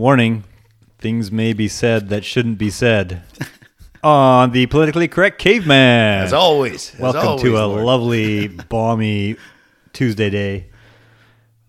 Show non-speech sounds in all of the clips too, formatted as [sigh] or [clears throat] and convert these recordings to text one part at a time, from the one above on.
Warning: things may be said that shouldn't be said [laughs] on the politically correct caveman. As always. as Welcome always, to a Lord. lovely, balmy Tuesday day.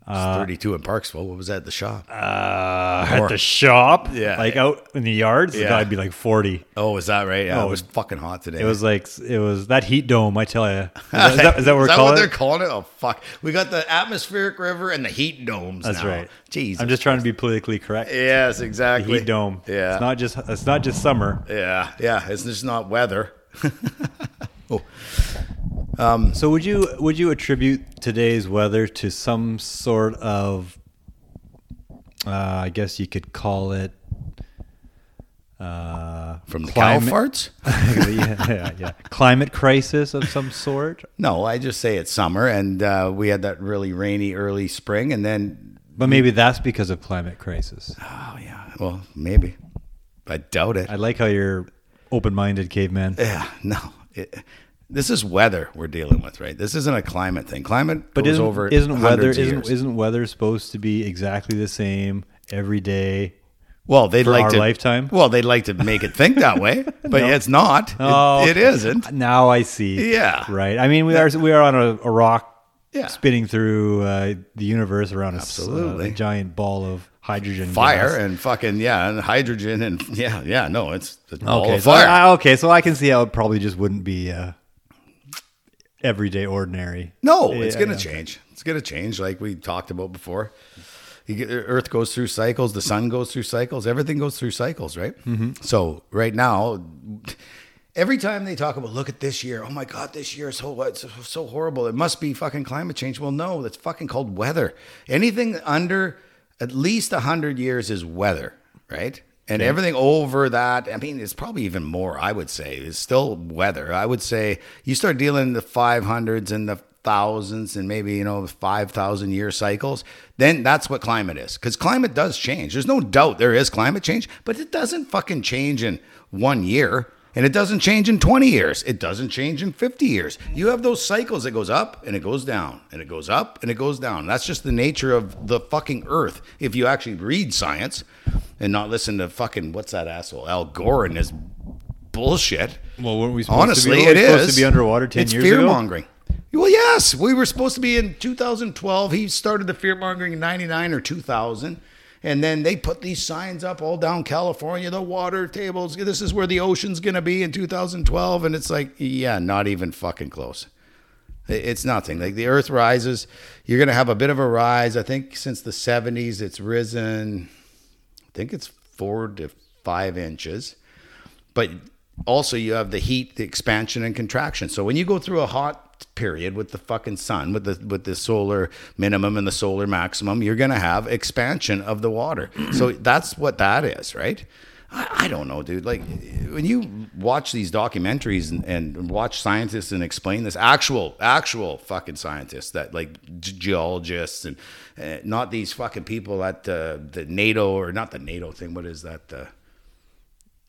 It's 32 in Parksville. What was that at the shop? Uh, at the shop, Yeah. like out in the yards, Yeah. gotta be like forty. oh, is that right? Yeah, Oh, it was fucking hot today. It was like it was that heat dome. I tell you, is [laughs] that, is that, is that what that what they're calling it? Oh fuck! We got the atmospheric river and the heat domes. That's now. right. Jesus. I'm just trying to be politically correct. Yes, The exactly. heat dome. Yeah. it's not just it's not just summer. Yeah, yeah. It's just not weather. [laughs] So would you would you attribute today's weather to some sort of uh, I guess you could call it uh, From the climate- cow farts? [laughs] yeah, yeah, yeah. Climate crisis of some sort. No, I just say it's summer, and uh, we had that really rainy early spring, and then But maybe that's because of climate crisis. oh yeah, well maybe, I doubt it. I like how you're open-minded, caveman. yeah, [laughs] no. It, this is weather we're dealing with, right? This isn't a climate thing. Climate But goes isn't, over isn't weather isn't isn't weather supposed to be exactly the same every day? Well, they'd for like our to lifetime? Well, they'd like to make it think that way, [laughs] but it's not. It- Oh, it isn't. Now I see. Yeah. Right. I mean, we are we are on a, a rock Yeah. spinning through uh, the universe around a s- Absolutely. a giant ball of hydrogen Fire gas. and fucking yeah, and hydrogen and yeah, yeah. No, it's Okay. So fire. I, okay. So I can see how it probably just wouldn't be uh, everyday ordinary. no, it's Yeah, gonna yeah. change. It's gonna change, like we talked about before. Get, Earth goes through cycles. The sun goes through cycles. Everything goes through cycles, right? Mm-hmm. So right now, every time they talk about, look at this year. Oh my God, this year is so it's so horrible. It must be fucking climate change. Well, no, that's fucking called weather. Anything under at least hundred years is weather, right? And everything over that, I mean, it's probably even more. I would say is still weather. I would say you start dealing in the five hundreds and the thousands and maybe you know five thousand year cycles. Then that's what climate is, because climate does change. There's no doubt there is climate change, but it doesn't fucking change in one year. And it doesn't change in 20 years. It doesn't change in 50 years. You have those cycles that goes up and it goes down and it goes up and it goes down. That's just the nature of the fucking earth. If you actually read science and not listen to fucking what's that asshole Al Gore and his bullshit. Well, weren't we supposed Honestly, to be, it we supposed to be underwater ten it's years fear ago? mongering. Well, yes, we were supposed to be in 2012. He started the fear mongering in 99 or 2000. And then they put these signs up all down California, the water tables. This is where the ocean's going to be in 2012. And it's like, yeah, not even fucking close. It's nothing. Like the earth rises, you're going to have a bit of a rise. I think since the 70s, it's risen, I think it's four to five inches but also you have the heat, the expansion and contraction. So when you go through a hot period with the fucking sun, with the with the solar minimum and the solar maximum, you're gonna have expansion of the water. [clears throat] so that's what that is, right? I, I don't know, dude. Like when you watch these documentaries and, and watch scientists and explain this, actual actual fucking scientists that like ge- geologists and uh, not these fucking people at uh, the NATO or not the NATO thing. What is that? Uh,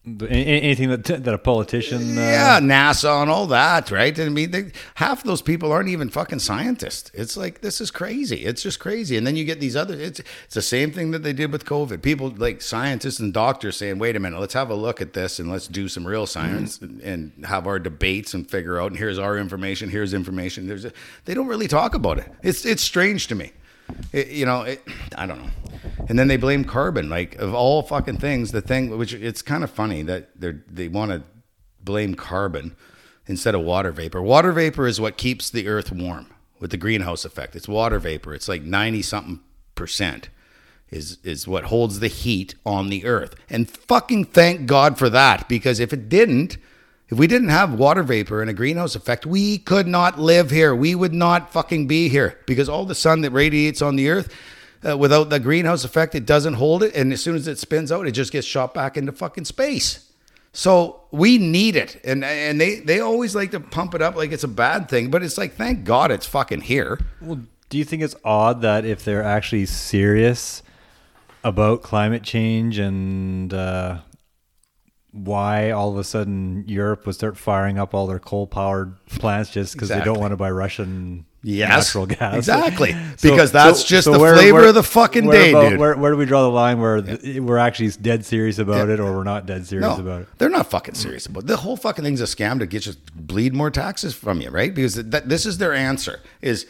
Anything that that a politician. Uh, yeah, NASA and all that, right? I mean, they, half of those people aren't even fucking scientists. It's like this is crazy. It's just crazy. And then you get these other. It's it's the same thing that they did with COVID. People like scientists and doctors saying, "Wait a minute, let's have a look at this and let's do some real science and, and have our debates and figure out. And here's our information. Here's information. There's a, they don't really talk about it. It's it's strange to me. It, you know, it, [clears throat] I don't know. And then they blame carbon, like of all fucking things, the thing which it's kind of funny that they they want to blame carbon instead of water vapor. Water vapor is what keeps the earth warm with the greenhouse effect. It's water vapor. It's like 90 something percent is is what holds the heat on the earth. And fucking thank God for that because if it didn't, if we didn't have water vapor and a greenhouse effect, we could not live here. We would not fucking be here because all the sun that radiates on the earth uh, without the greenhouse effect, it doesn't hold it. And as soon as it spins out, it just gets shot back into fucking space. So we need it, and and they they always like to pump it up like it's a bad thing, but it's like thank God it's fucking here. Well, do you think it's odd that if they're actually serious about climate change and uh, why all of a sudden Europe would start firing up all their coal-powered plants just because they don't want to buy Russian Yes, natural gas. exactly. [laughs] So- because that's so- just so the where- flavor where- of the fucking where day, about- dude. Where, where do we draw the line where th- we're actually dead serious about Yeah. it, or we're not dead serious no, about it? they're not fucking serious about it. the whole fucking thing's a scam to get you bleed more taxes from you, right? Because that, this is their answer: is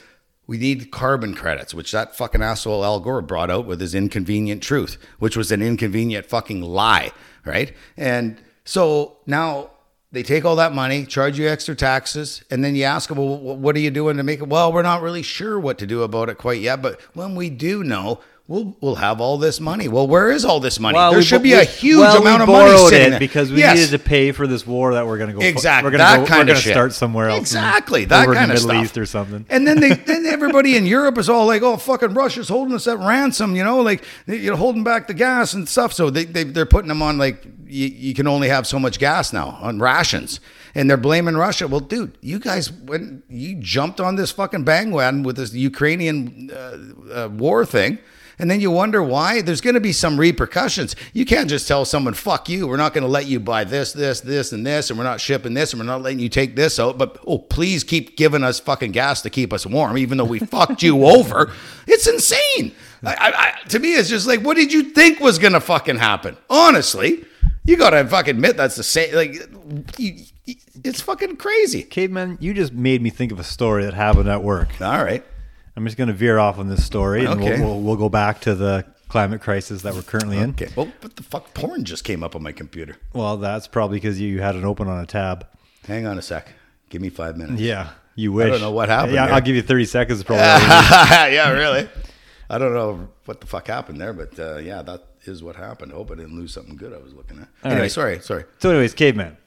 we need carbon credits, which that fucking asshole Al Gore brought out with his inconvenient truth, which was an inconvenient fucking lie, right? And so now they take all that money, charge you extra taxes, and then you ask them, well, what are you doing to make it? Well, we're not really sure what to do about it quite yet, but when we do know, we'll we'll have all this money. Well, where is all this money? there we should be a huge well, amount we of money sitting it there. because we Yes. needed to pay for this war that we're going to go. Exactly. We're going that to go, kind we're of gonna start somewhere else. Exactly. That kind the of Middle stuff. East or something. And then they, [laughs] then everybody in Europe is all like, "Oh, fucking Russia's holding us at ransom," you know, like you're holding back the gas and stuff. So they, they they're putting them on like you, you can only have so much gas now on rations, and they're blaming Russia. Well, dude, you guys when you jumped on this fucking bandwagon with this Ukrainian uh, uh, war thing. And then you wonder why. There's going to be some repercussions. You can't just tell someone, fuck you. We're not going to let you buy this, this, this, and this, and we're not shipping this, and we're not letting you take this out. But, oh, please keep giving us fucking gas to keep us warm, even though we [laughs] fucked you over. It's insane. I, I, to me, it's just like, what did you think was going to fucking happen? Honestly, you got to fucking admit that's the same. Like, you- it's fucking crazy. Caveman, you just made me think of a story that happened at work. All right. I'm just going to veer off on this story, and Okay. we'll, we'll, we'll go back to the climate crisis that we're currently in. Okay. Well, what the fuck? Porn just came up on my computer. Well, that's probably because you had it open on a tab. Hang on a sec. Give me five minutes. Yeah, you wish. I don't know what happened Yeah, there. I'll give you 30 seconds. Probably. all [laughs] yeah, really. I don't know what the fuck happened there, but uh, yeah, that is what happened. I hope I didn't lose something good I was looking at. anyway, right. sorry, sorry. so, anyways, caveman.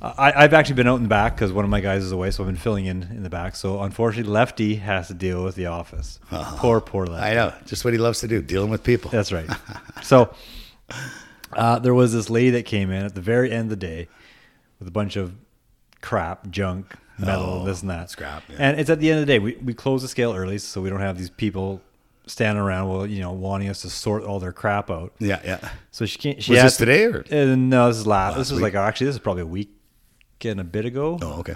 I, I've actually been out in the back because one of my guys is away, so I've been filling in in the back. So, unfortunately, Lefty has to deal with the office. Poor, poor Lefty. I know, just what he loves to do, dealing with people. That's right. [laughs] So uh, there was this lady that came in at the very end of the day with a bunch of crap, junk, metal, Oh, this and that. scrap, yeah. And it's at the end of the day. We, we close the scale early so we don't have these people standing around, well, you know, wanting us to sort all their crap out. Yeah, yeah. So she can't. She Was this to- today or? Uh, no, this is last. Last this was week? like actually this is probably a week and a bit ago Oh, okay.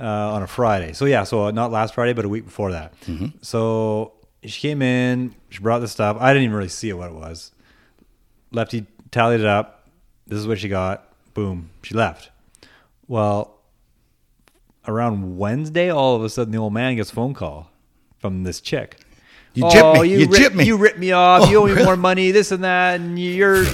uh, on a Friday. So yeah, so not last Friday, but a week before that. Mm-hmm. So she came in, she brought the stuff. I didn't even really see what it was. Lefty tallied it up. This is what she got. Boom, she left. Well, around Wednesday, all of a sudden, the old man gets a phone call from this chick. You gypped me. You ripped- gypped me." You ripped me off. you Oh, owe me really? more money. This and that. And you're.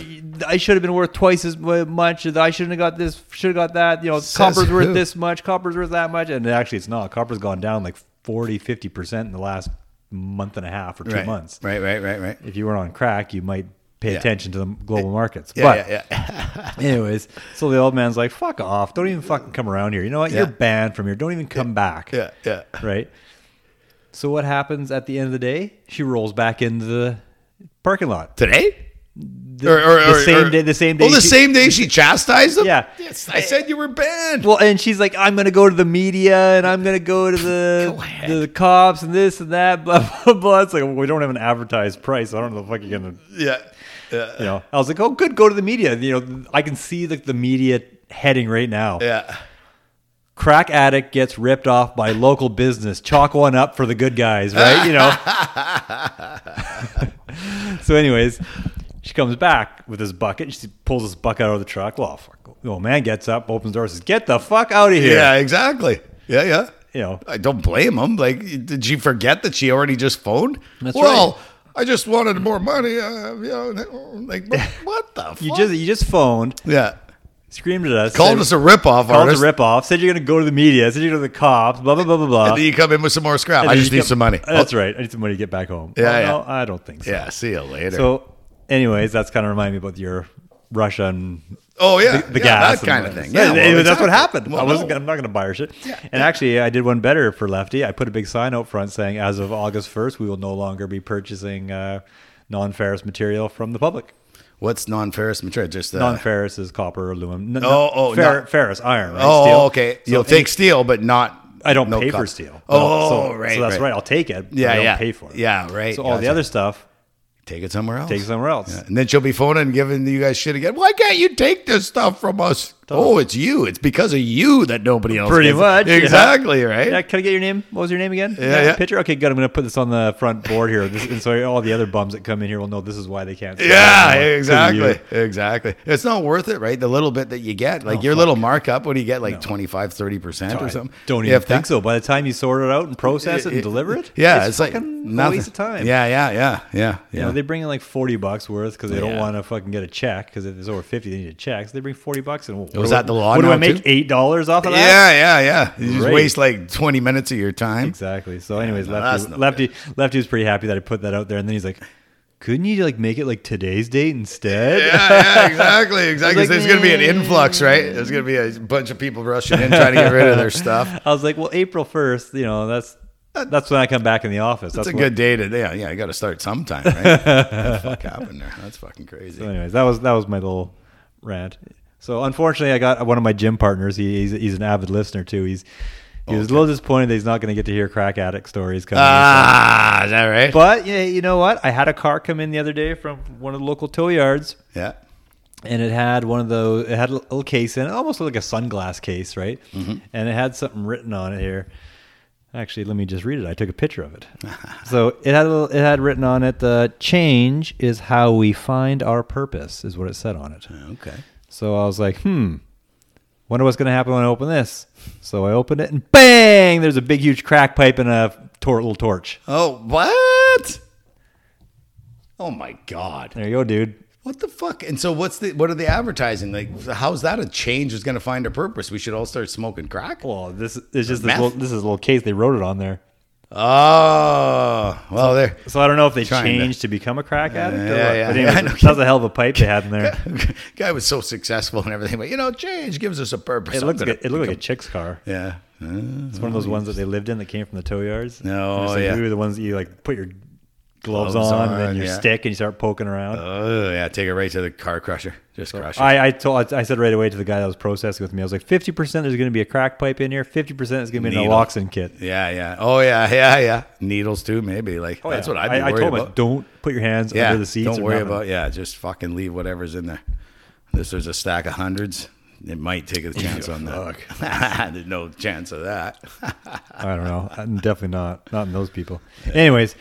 I should have been worth twice as much. I shouldn't have got this. Should have got that. You know, Says copper's worth this much. Copper's worth that much. And actually, it's not. Copper's gone down like 40, 50 percent in the last month and a half or two Right. months. Right, right, right, right. If you weren't on crack, you might pay Yeah. attention to the global markets. Yeah, but yeah, yeah. [laughs] [laughs] anyways, so the old man's like, "Fuck off! Don't even fucking come around here. You know what? You're banned from here. Don't even come back." yeah, yeah. Right. So what happens at the end of the day? She rolls back into the parking lot. Today? The, the same day. The same oh, day. Oh, the she- same day she [laughs] chastised him? Yeah. Yes, I said you were banned. Well, and she's like, I'm gonna go to the media and I'm gonna go to the [laughs] Go the, cops and this and that, [laughs] blah blah blah. It's like well, we don't have an advertised price. I don't know if fuck you're gonna, yeah. Yeah. you know. I was like, oh, good, go to the media. You know, I can see the the media heading right now. Yeah. Crack addict gets ripped off by local business. Chalk one up for the good guys, right? You know. so, anyways, she comes back with this bucket. She pulls this bucket out of the truck. Well, fuck. The old man gets up, opens the door, says, "Get the fuck out of here!" Yeah, exactly. Yeah, yeah. You know, I don't blame him. Like, did she forget that she already just phoned? That's well, I just wanted more money. Uh, you know, like what, [laughs] the fuck? you just you just phoned, yeah, screamed at us, called said- us a ripoff called artist. us a ripoff, said you're gonna go to the media, said you're going to the cops, blah blah blah blah blah. and then you come in with some more scrap. I just need come- some money. That's right. I need some money to get back home. Yeah, Oh, yeah. No, I don't think so. Yeah, see you later. So, anyways, that's kind of remind me about your Russia and oh yeah, the, the yeah, gas, that kind of thing. Yeah, Yeah, well, anyway, that's what happened. Well, I wasn't. no. Gonna, I'm not going to buy her shit. Yeah, and actually, I did one better for Lefty. I put a big sign out front saying, "As of August 1st, we will no longer be purchasing uh, non-ferrous material from the public." What's non-ferrous material? Just uh, Non-ferrous is copper, aluminum. N- Oh, oh, fer- not- ferrous, iron. Right? Oh, Steel. okay. So You'll any- take steel, but not. I don't no pay for steel. Oh, so, right, So that's right. right. I'll take it. Yeah, I don't yeah. pay for it. Yeah, right. So all the other stuff, Take it somewhere else. take it somewhere else. And then she'll be phoning and giving you guys shit again. Why can't you take this stuff from us? Oh, it's you. It's because of you that nobody else. Pretty gets it. much, yeah. Exactly right. Yeah, can I get your name? What was your name again? Yeah, yeah. Picture. Okay, good. I'm gonna put this on the front board here, this, and so all the other bums that come in here will know this is why they can't. Yeah, it anymore, 'cause of you. exactly. Exactly. It's not worth it, right? The little bit that you get, like oh, your little markup, what do you get? Like 25, 30% or something? Don't even think that- so. By the time you sort it out and process it and deliver it, Yeah, it's, like fucking a nothing. waste of time. Yeah, yeah, yeah, yeah, You know, they bring in like forty bucks worth because they don't want to fucking get a check because if it's over fifty, they need a check. So they bring forty bucks and what Was that the law What do I make? too? Eight dollars off of that? yeah, yeah, yeah. You just Great. waste like 20 minutes of your time. Exactly. So, anyways, no, Lefty, no Lefty, Lefty was pretty happy that I put that out there, and then he's like, "Couldn't you like make it like today's date instead?" Yeah, yeah, [laughs] exactly, exactly. like, There's going to be an influx, right? There's going to be a bunch of people rushing in trying to get rid of their stuff. [laughs] I was like, "Well, April first, you know, that's that's when I come back in the office." That's That's a what- good day to, yeah, yeah. You got to start sometime, right? [laughs] what the fuck happened there? That's fucking crazy. So, anyways, that was that was my little rant. So, unfortunately, I got one of my gym partners. He, he's he's an avid listener too. He's he was a little disappointed that he's not going to get to hear crack addict stories coming. Ah, is that right? But yeah, you know what? I had a car come in the other day from one of the local tow yards, yeah. and it had one of those. It had a little case in it, almost like a sunglass case, right? Mm-hmm. And it had something written on it here. Actually, let me just read it. I took a picture of it. [laughs] so it had a little, it had written on it, "The change is how we find our purpose," is what it said on it. Okay. So I was like, hmm, wonder what's going to happen when I open this. So I opened it, and bang! There's a big, huge crack pipe and a tor- little torch. Oh, what? Oh my god. There you go, dude. What the fuck? And so what's the what are the advertising? Like how's that a change is going to find a purpose? We should all start smoking crack? Well, this is just this Meth? little, this is a little case. They wrote it on there. Oh, well there. So I don't know if they Trying to- changed to, become a crack addict. or Yeah, what. yeah, But yeah. anyways, that was a hell of a pipe they had in there. [laughs] Guy was so successful and everything, but you know, change gives us a purpose. It looks like a, it looked like a chick's car. yeah. Uh, It's one of those ones that they lived in that came from the tow yards. No, like, yeah. ooh, the ones that you like put your gloves, Gloves on, and then your yeah. stick and you start poking around. Oh yeah, take it right to the car crusher. Just crush it. I, I told I said right away to the guy that was processing with me, I was like, fifty percent there's going to be a crack pipe in here, fifty percent is going to be an Needle. naloxone kit. yeah, yeah. Oh yeah, [laughs] yeah, yeah. Needles too, maybe. Like Oh, that's yeah. what I'd be I, I told about. like, don't put your hands yeah, under the seats. don't worry nothing. about. Yeah, just fucking leave whatever's in there. This there's a stack of hundreds. It might take a [laughs] chance on that. [laughs] There's no chance of that. I don't know. I'm definitely not not in those people. Anyways,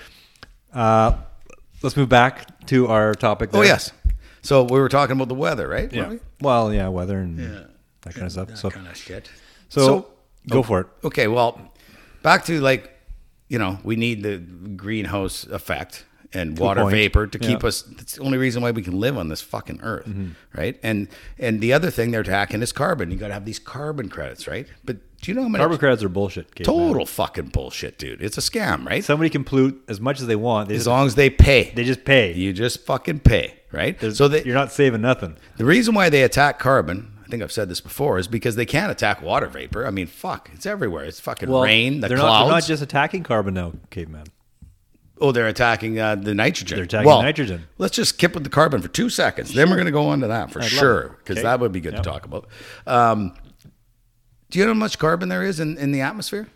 uh, let's move back to our topic. oh there. yes. So we were talking about the weather, right? Yeah. We? Well, yeah, weather and that kind of stuff. So, kind of shit. so, go for it. Okay, well, back to like, you know, we need the greenhouse effect and water point. vapor to keep Yeah. Mm-hmm. us. That's the only reason why we can live on this fucking earth, right? And and the other thing they're attacking is carbon. You got to have these carbon credits, right? But do you know how many? Carbon credits are bullshit. Kate, man. total fucking bullshit, dude. It's a scam, right? Somebody can pollute as much as they want. They as just, long as they pay, they just pay. you just fucking pay, right? There's- so they, you're not saving nothing. the reason why they attack carbon. I think I've said this before, is because they can't attack water vapor. I mean, fuck, it's everywhere. It's fucking rain, the they're clouds. Not, they're not just attacking carbon now, caveman. Oh, they're attacking uh, the nitrogen. They're attacking well, nitrogen. Let's just skip with the carbon for two seconds. Then we're going to go on to that for love sure, because Okay. that would be good Yep. to talk about. Um, do you know how much carbon there is in, in the atmosphere?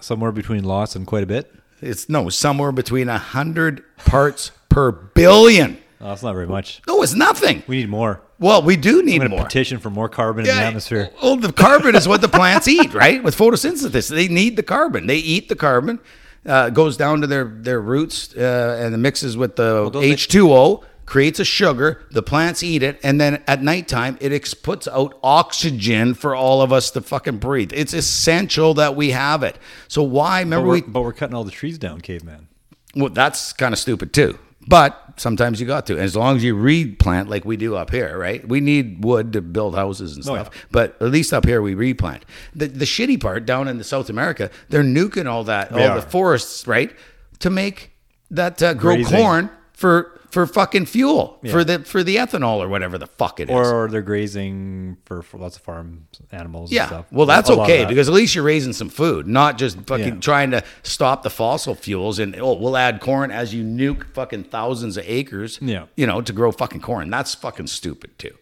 Somewhere between lots and quite a bit. It's no somewhere between a hundred parts per billion. Oh, that's not very much. No, it's nothing. We need more. Well, we do need I'm going to more. petition for more carbon in the atmosphere. Well, the carbon is what the plants eat, right? With photosynthesis, they need the carbon. They eat the carbon. Uh, goes down to their their roots uh, and it mixes with the H two O, creates a sugar. The plants eat it, and then at nighttime it ex- puts out oxygen for all of us to fucking breathe. It's essential that we have it. So why? But Remember we're, we? but we're cutting all the trees down, caveman. Well, that's kind of stupid too. But sometimes you got to. As long as you replant like we do up here, right? We need wood to build houses and Oh, stuff. yeah. But at least up here we replant. The the shitty part down in the South America, they're nuking all that, all They the forests, right? To make that uh, grow Grazing. corn for for fucking fuel for the for the ethanol or whatever the fuck it is. Or they're grazing for, for lots of farm animals and Yeah. stuff. Well, that's A okay that. because at least you're raising some food, not just fucking Yeah. trying to stop the fossil fuels and oh, we'll add corn as you nuke fucking thousands of acres. Yeah. You know, to grow fucking corn. That's fucking stupid too.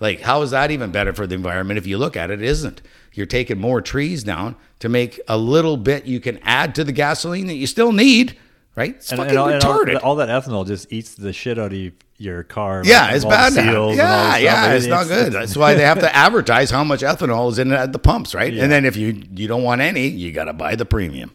Like, how is that even better for the environment? If you look at it, it isn't. You're taking more trees down to make a little bit you can add to the gasoline that you still need, right? It's And, fucking and all, and all- retarded. all that ethanol just eats the shit out of your car. yeah, it's bad. now. Yeah, yeah, It- it's not good. That's why they have to [laughs] advertise how much ethanol is in it at the pumps, right? Yeah. And then if you you don't want any, you got to buy the premium,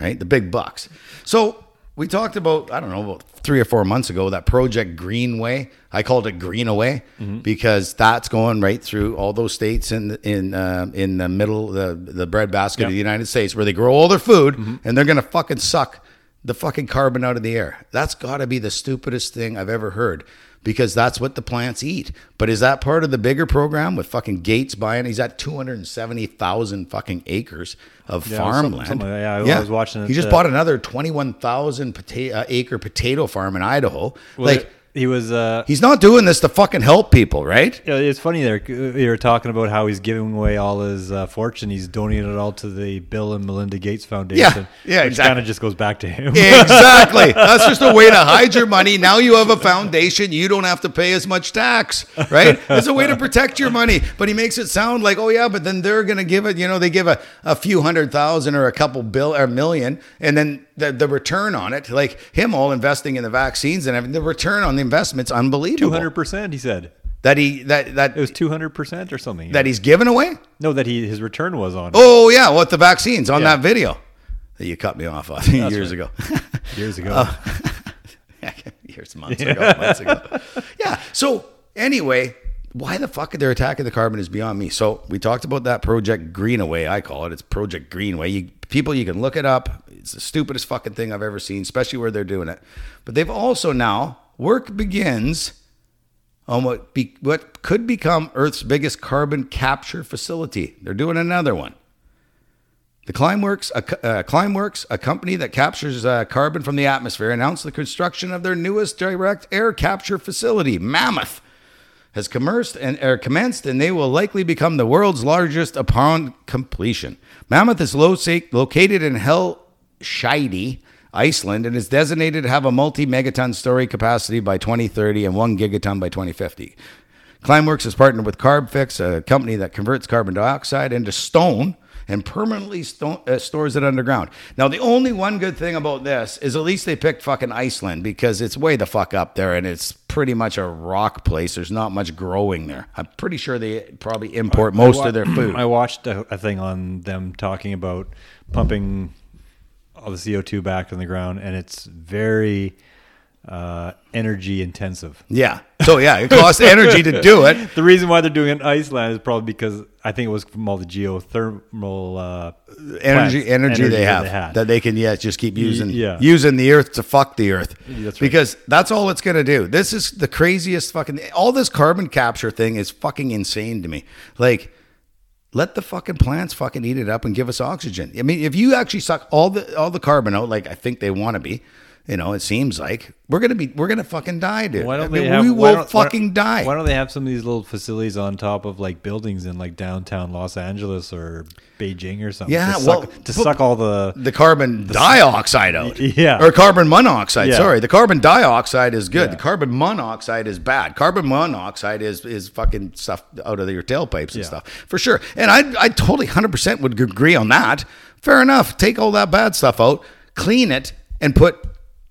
right? The big bucks. So we talked about I don't know about three or four months ago that Project Greenway. I called it Greenaway Mm-hmm. because that's going right through all those states in in uh, in the middle the the breadbasket of the United States where they grow all their food Mm-hmm. and they're gonna fucking suck the fucking carbon out of the air. That's got to be the stupidest thing I've ever heard because that's what the plants eat. But is that part of the bigger program with fucking Gates buying? He's at 270,000 fucking acres of Yeah, farmland. something- something like that. Yeah, I was watching He just uh, bought another 21,000 pota- uh, acre potato farm in Idaho. Like, he was. Uh, he's not doing this to fucking help people, right? Yeah, it's funny there. You were talking about how he's giving away all his uh, fortune. He's donating it all to the Bill and Melinda Gates Foundation. yeah, which exactly. Kind of just goes back to him. Exactly. [laughs] That's just a way to hide your money. Now you have a foundation. You don't have to pay as much tax, right? It's a way to protect your money. But he makes it sound like, oh, yeah, but then they're going to give it, you know, they give a, a few hundred thousand or a couple bill or million. And then the, the return on it, like him all investing in the vaccines and everything, the return on the investment's unbelievable. Two hundred percent. He said That he, that, that, it was two hundred percent or something. that he's given away? no, that he his return was on. Oh, yeah. What the vaccines on Yeah. that video that you cut me off on years right. ago. [laughs] years ago. Oh. [laughs] years, months ago, months ago. Yeah. So anyway, why the fuck they're attacking the carbon is beyond me. So we talked about that Project Greenaway. I call it. It's Project Greenway. You people, you can look it up. It's the stupidest fucking thing I've ever seen, especially where they're doing it. But they've also now work begins on what be, what could become Earth's biggest carbon capture facility. They're doing another one. The Climeworks, a, uh, Climeworks, a company that captures uh, carbon from the atmosphere, announced the construction of their newest direct air capture facility, Mammoth, has commenced and er, commenced, and they will likely become the world's largest upon completion. Mammoth is lo- located in Hell Scheide, Iceland, and is designated to have a multi-megaton storage capacity by 2030 and one gigaton by 2050. Climeworks has partnered with CarbFix, a company that converts carbon dioxide into stone and permanently sto- uh, stores it underground. Now, the only one good thing about this is at least they picked fucking Iceland because it's way the fuck up there and it's pretty much a rock place. There's not much growing there. I'm pretty sure they probably import most of their food. I watched a, a thing on them talking about pumping all the CO two back in the ground, and it's very uh, energy intensive. yeah. So, yeah, it costs [laughs] energy to do it. The reason why they're doing it in Iceland is probably because I think it was from all the geothermal uh, energy plants, energy, they have had. that they can yeah just keep using yeah. using the earth to fuck the earth That's right. because that's all it's gonna do this is the craziest fucking all this carbon capture thing is fucking insane to me like let the fucking plants fucking eat it up and give us oxygen. I mean if you actually suck all the all the carbon out like i think they want to be you know it seems like we're gonna be we're gonna fucking die dude Why don't I mean, they have? we will fucking die Why don't they have some of these little facilities on top of like buildings in like downtown Los Angeles or Beijing or something? Yeah, to well, suck, to suck all the. the carbon dioxide out. [laughs] Yeah. Or carbon monoxide. Yeah. Sorry. The carbon dioxide is good. Yeah. The carbon monoxide is bad. Carbon monoxide is is fucking stuff out of your tailpipes and Yeah. stuff. For sure. And I I totally 100% would agree on that. Fair enough. Take all that bad stuff out, clean it and put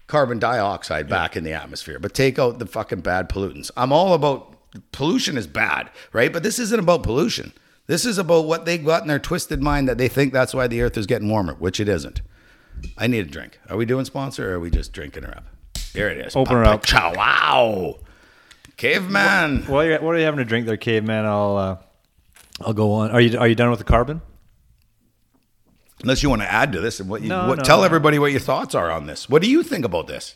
carbon dioxide back in the atmosphere, but take out the fucking bad pollutants. I'm all about pollution is bad, right? But this isn't about pollution. This is about what they got in their twisted mind that they think that's why the earth is getting warmer, which it isn't. I need a drink. Are we doing sponsor or are we just drinking her up? Here it is. Open her up. Chow wow. Caveman. While you're, while you're having a drink there, caveman, I'll uh, I'll go on. Are you are you done with the carbon? Unless you want to add to this and what you No, what, no, tell no. everybody what your thoughts are on this. What do you think about this?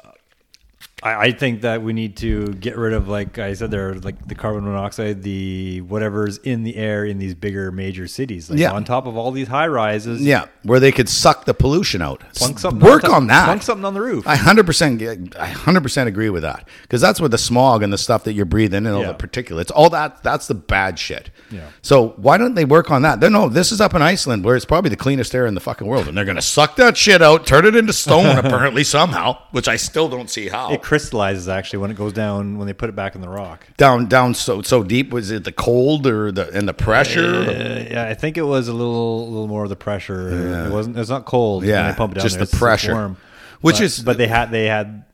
I, I think that we need to get rid of, like I said, there, like the carbon monoxide, the whatever's in the air in these bigger major cities. Like Yeah. on top of all these high rises. Yeah, where they could suck the pollution out. Plunk something Work top- on that. Plunk something on the roof. I hundred percent, get- I hundred percent agree with that because that's where the smog and the stuff that you're breathing and all Yeah. the particulates, all that, that's the bad shit. Yeah. So why don't they work on that? They no, this is up in Iceland where it's probably the cleanest air in the fucking world, and they're gonna suck that shit out, turn it into stone [laughs] apparently somehow, which I still don't see how. it crystallizes actually when it goes down when they put it back in the rock. down, down so so deep. Was it the cold or the and the pressure? Uh, yeah, I think it was a little, little more of the pressure. It wasn't. It's not cold. when Yeah, they pump it down just there. the It's pressure. warm. which but, is but they had they had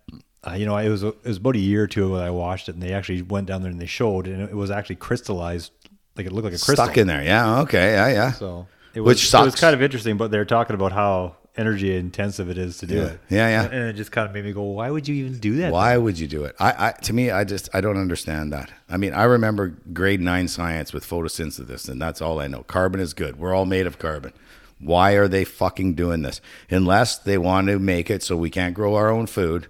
uh, you know it was it was about a year or two when I watched it and they actually went down there and they showed and it was actually crystallized like it looked like a crystal stuck in there. Yeah. Okay. Yeah. Yeah. so it Which was, it was kind of interesting but they're talking about how energy intensive it is to do Yeah. it Yeah, yeah. and, it just kind of made me go why would you even do that Why would you do it? I, I to me, I just I don't understand that. I mean, I remember grade nine science with photosynthesis, and that's all I know. Carbon is good. We're all made of carbon. Why are they fucking doing this? Unless they want to make it so we can't grow our own food,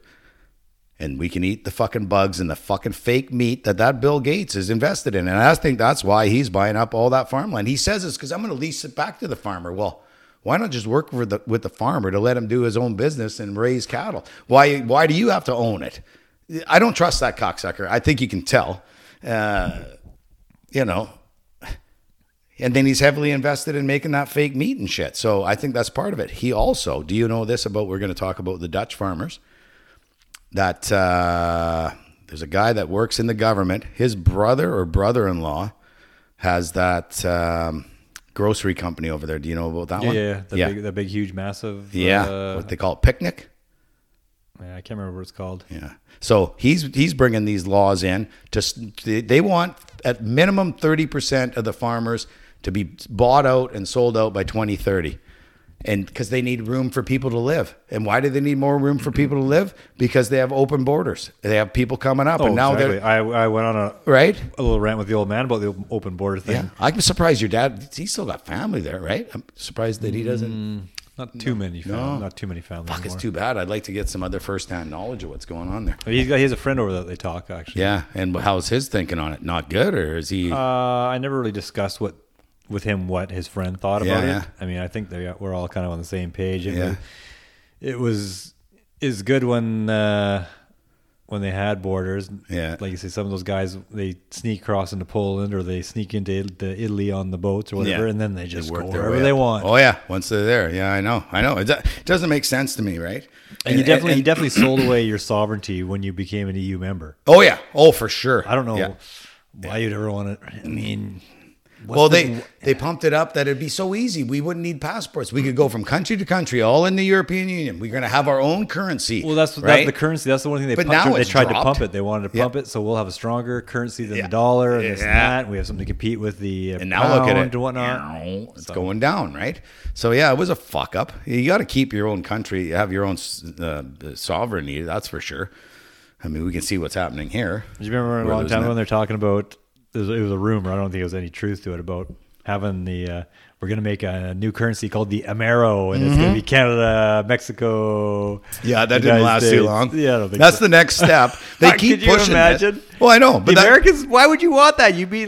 and we can eat the fucking bugs and the fucking fake meat that that Bill Gates is invested in. And I think that's why he's buying up all that farmland. He says it's because I'm going to lease it back to the farmer. Well. Why not just work with the, with the farmer to let him do his own business and raise cattle? Why why do you have to own it? I don't trust that cocksucker. I think you can tell. Uh, you know. And then he's heavily invested in making that fake meat and shit. So I think that's part of it. He also, do you know this about? We're going to talk about the Dutch farmers. That uh, there's a guy that works in the government. His brother or brother-in-law has that um, grocery company over there. Do you know about that yeah one? yeah the yeah, big the big huge massive yeah. uh, what they call it, picnic. yeah, I can't remember what it's called Yeah. So he's he's bringing these laws in to they want at minimum 30% of the farmers to be bought out and sold out by 2030. And because they need room for people to live. And why do they need more room for people to live? Because they have open borders. They have people coming up oh and now exactly. they're I, I went on a, right? a little rant with the old man about the open border thing Yeah. I'm surprised your dad he's still got family there, right? I'm surprised that he doesn't not too many fam- not too many families Fuck, it's too bad. I'd like to get some other firsthand knowledge of what's going on there. he's got he has a friend over there that they talk actually Yeah, and how's his thinking on it? Not good, or is he? Uh, I never really discussed what with him what his friend thought about Yeah, yeah. it. I mean, I think they we're all kind of on the same page. It Yeah. was, it was is good when uh, when they had borders. Yeah. like you say, some of those guys they sneak across into Poland or they sneak into the Italy on the boats or whatever, Yeah. and then they just work go wherever they want. Oh yeah, once they're there, yeah, I know, I know. It, doesn't make sense to me, right? and you definitely you and- definitely sold away your sovereignty when you became an EU member. oh yeah, oh for sure. I don't know Yeah. why you'd ever want to. I mean, what's Well, the- they they pumped it up that it'd be so easy. We wouldn't need passports. We could go from country to country, all in the European Union. We're going to have our own currency. Well, that's right. that's the currency. That's the one thing they But pumped, now they tried to pump it. They wanted to Yeah. pump it, so we'll have a stronger currency than Yeah. the dollar and this and that. We have something to compete with the uh, and now look at it. and whatnot. It's going down, right? So yeah, it was a fuck up. You got to keep your own country, you have your own uh, sovereignty. That's for sure. I mean, we can see what's happening here. Do you remember a We're long time it. ago when they're talking about? It was, it was a rumor. I don't think there was any truth to it about having the. Uh, we're going to make a new currency called the Amero, and it's going to be Canada, Mexico. Mm-hmm. Yeah, that didn't last too long. Yeah, I don't think That's so. the next step. [laughs] They Could keep you pushing. imagine? Well, I know, The but that, Americans, why would you want that? You'd be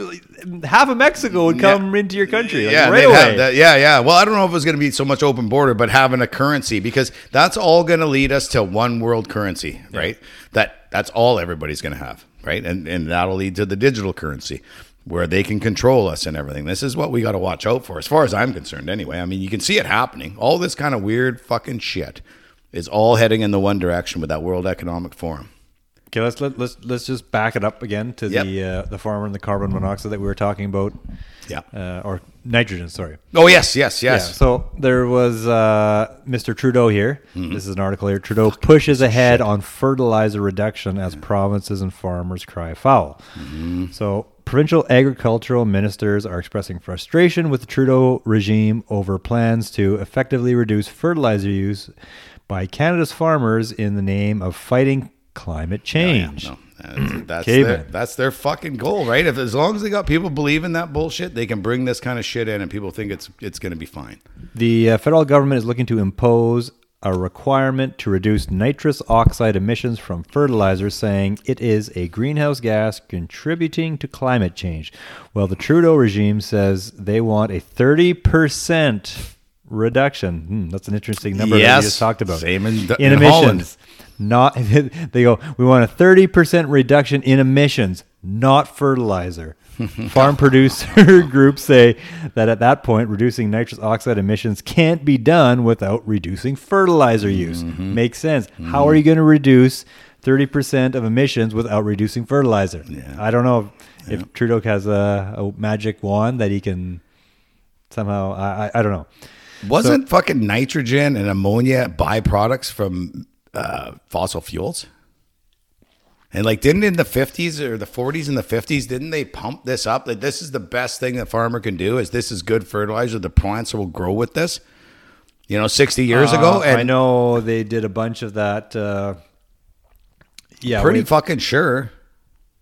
half of Mexico would come into your country like, yeah, right away. that- yeah, yeah. Well, I don't know if it's going to be so much open border, but having a currency because that's all going to lead us to one world currency, right? That that's all everybody's going to have, right? And and that'll lead to the digital currency where they can control us and everything. This is what we got to watch out for, as far as I'm concerned. Anyway, I mean, you can see it happening. All this kind of weird fucking shit is all heading in the one direction with that World Economic Forum. Okay, let's let, let's let's just back it up again to Yep. the uh, the farmer and the carbon monoxide that we were talking about, Yeah. uh, or nitrogen. Sorry. Oh yes, yes, yes. Yeah. So there was uh, Mr. Trudeau here. Mm-hmm. This is an article here. Trudeau pushes ahead on fertilizer reduction as provinces and farmers cry foul. Mm-hmm. So provincial agricultural ministers are expressing frustration with the Trudeau regime over plans to effectively reduce fertilizer use by Canada's farmers in the name of fighting climate change. No, that's, [clears throat] that's, their, that's their fucking goal, right? If as long as they got people believing that bullshit, they can bring this kind of shit in, and people think it's it's going to be fine. The uh, federal government is looking to impose a requirement to reduce nitrous oxide emissions from fertilizers, saying it is a greenhouse gas contributing to climate change. Well, the Trudeau regime says they want a 30% reduction. Hmm, that's an interesting number that Yes. you just talked about. Same in- in, in emissions. Holland. Not [laughs] they go. We want a thirty percent reduction in emissions, not fertilizer. [laughs] Farm producer [laughs] groups say that at that point, reducing nitrous oxide emissions can't be done without reducing fertilizer use. Mm-hmm. Makes sense. How are you going to reduce thirty percent of emissions without reducing fertilizer? Yeah. I don't know if, if Trudeau has a, a magic wand that he can somehow. I I, I don't know. Wasn't fucking nitrogen and ammonia byproducts from uh, fossil fuels. And like, didn't in the fifties or the forties and the fifties, didn't they pump this up? Like, this is the best thing the farmer can do. Is this is good fertilizer? The plants will grow with this. You know, sixty years ago, Uh, and I know they did a bunch of that. Uh, yeah, pretty we- fucking sure.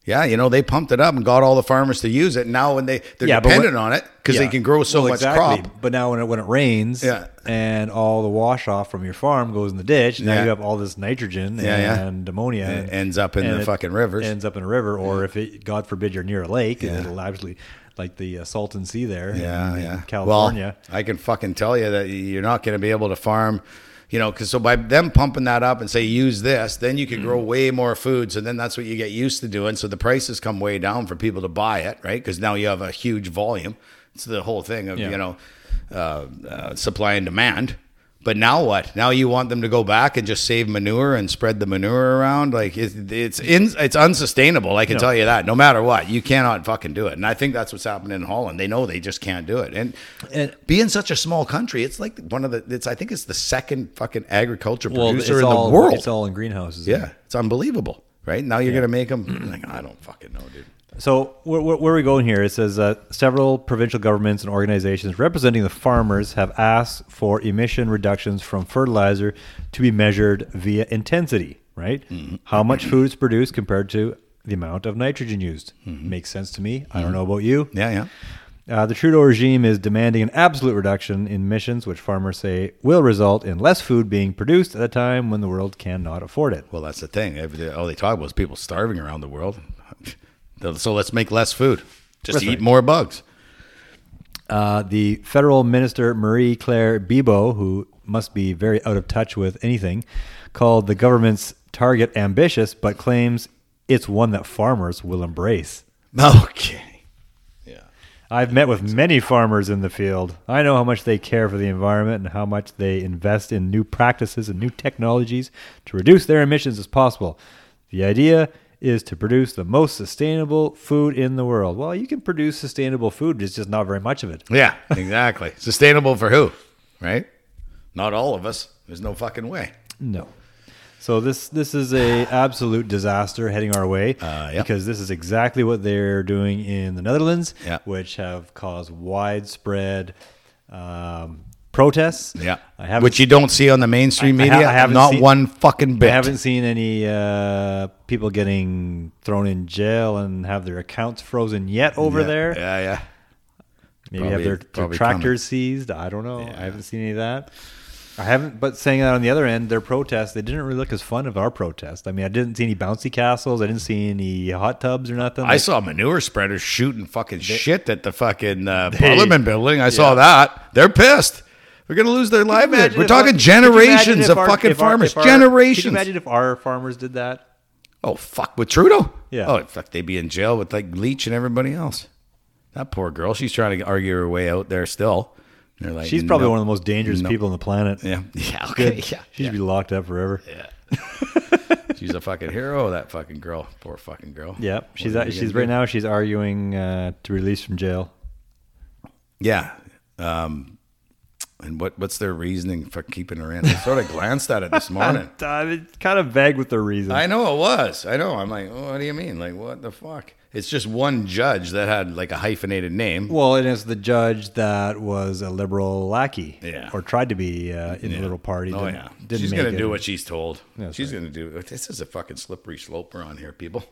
Yeah, you know, they pumped it up and got all the farmers to use it. Now, when they they're Yeah, dependent when- on it because they can grow so Well, much exactly. crop. But now when it when it rains, Yeah. and all the wash off from your farm goes in the ditch, now Yeah. you have all this nitrogen Yeah, yeah. and ammonia And ends up in the fucking rivers. Ends up in a river, or if it, God forbid, you're near a lake, Yeah. it'll actually like the uh, Salton Sea there. Yeah, in, yeah. California. Well, I can fucking tell you that you're not going to be able to farm, you know, because so by them pumping that up and say use this, then you can grow way more food. So then that's what you get used to doing. So the prices come way down for people to buy it, right? Because now you have a huge volume. It's the whole thing of Yeah. you know uh, uh, supply and demand. But now what? Now you want them to go back and just save manure and spread the manure around? Like it's it's in, it's unsustainable. I can No. tell you that. No matter what, you cannot fucking do it. And I think that's what's happening in Holland. They know they just can't do it. And And- being such a small country, it's like one of the. It's I think it's the second fucking agriculture Well, producer in all the world. it's all in greenhouses. yeah, it's unbelievable. Right now, you're gonna make them like I don't fucking know, dude. So where, where, where are we going here? It says that several provincial governments and organizations representing the farmers have asked for emission reductions from fertilizer to be measured via intensity. Right? Mm-hmm. How much food is produced compared to the amount of nitrogen used. Mm-hmm. Makes sense to me. I don't mm-hmm. know about you. Yeah, yeah. Uh, the Trudeau regime is demanding an absolute reduction in emissions, which farmers say will result in less food being produced at a time when the world cannot afford it. Well, that's the thing. All they talk about is people starving around the world. So let's make less food. Just eat more bugs. Uh, the federal minister Marie Claire Bibeau, who must be very out of touch with anything, called the government's target ambitious, but claims it's one that farmers will embrace. [laughs] Okay. Yeah. I've met with many farmers in the field. I know how much they care for the environment and how much they invest in new practices and new technologies to reduce their emissions as possible. The idea is to produce the most sustainable food in the world. Well, you can produce sustainable food, it's just not very much of it. Yeah, [laughs] exactly. Sustainable for who? Right? Not all of us. There's no fucking way. No. So this this is a absolute disaster heading our way Uh, yep. because this is exactly what they're doing in the Netherlands, Yeah. which have caused widespread um, protests. Yeah. I haven't Which you don't see on the mainstream I- I ha- media. I haven't Not seen- one fucking bit. I haven't seen any uh, people getting thrown in jail and have their accounts frozen yet over yeah. there. Yeah, yeah. Maybe Probably- have their, their tractors seized. I don't know. I haven't seen any of that. I haven't, but saying that on the other end, their protests, they didn't really look as fun of our protest. I mean, I didn't see any bouncy castles. I didn't see any hot tubs or nothing. I saw manure spreaders shooting fucking shit at the fucking uh, [laughs] They- Parliament building. I saw that. They're pissed. They're going to lose their livelihood. We're talking our- could you imagine generations of our- fucking our- farmers. our- Can generations. you imagine if our farmers did that? Oh fuck with Trudeau. Yeah. Oh fuck, they'd be in jail with like Lich and everybody else. That poor girl. She's trying to argue her way out there still. They're like, She's probably no. one of the most dangerous No. people on the planet. Yeah. [laughs] Yeah. Okay. Good. Yeah. She should be locked up forever. Yeah. [laughs] she's a fucking hero. That fucking girl. Poor fucking girl. Yeah, she's What at, she's gonna right do? now. She's arguing uh, to release from jail. Yeah. Um, and what what's their reasoning for keeping her in? I sort of glanced at it this morning. [laughs] It's kind of vague with the reason. I know it was. I know. I'm like, oh, what do you mean? Like, what the fuck? It's just one judge that had like a hyphenated name. Well, and it's the judge that was a liberal lackey, Yeah. or tried to be uh, in the Yeah. liberal party. Oh didn't- yeah, she's gonna it. do what she's told. That's she's gonna do. This is a fucking slippery slope we're on here, people.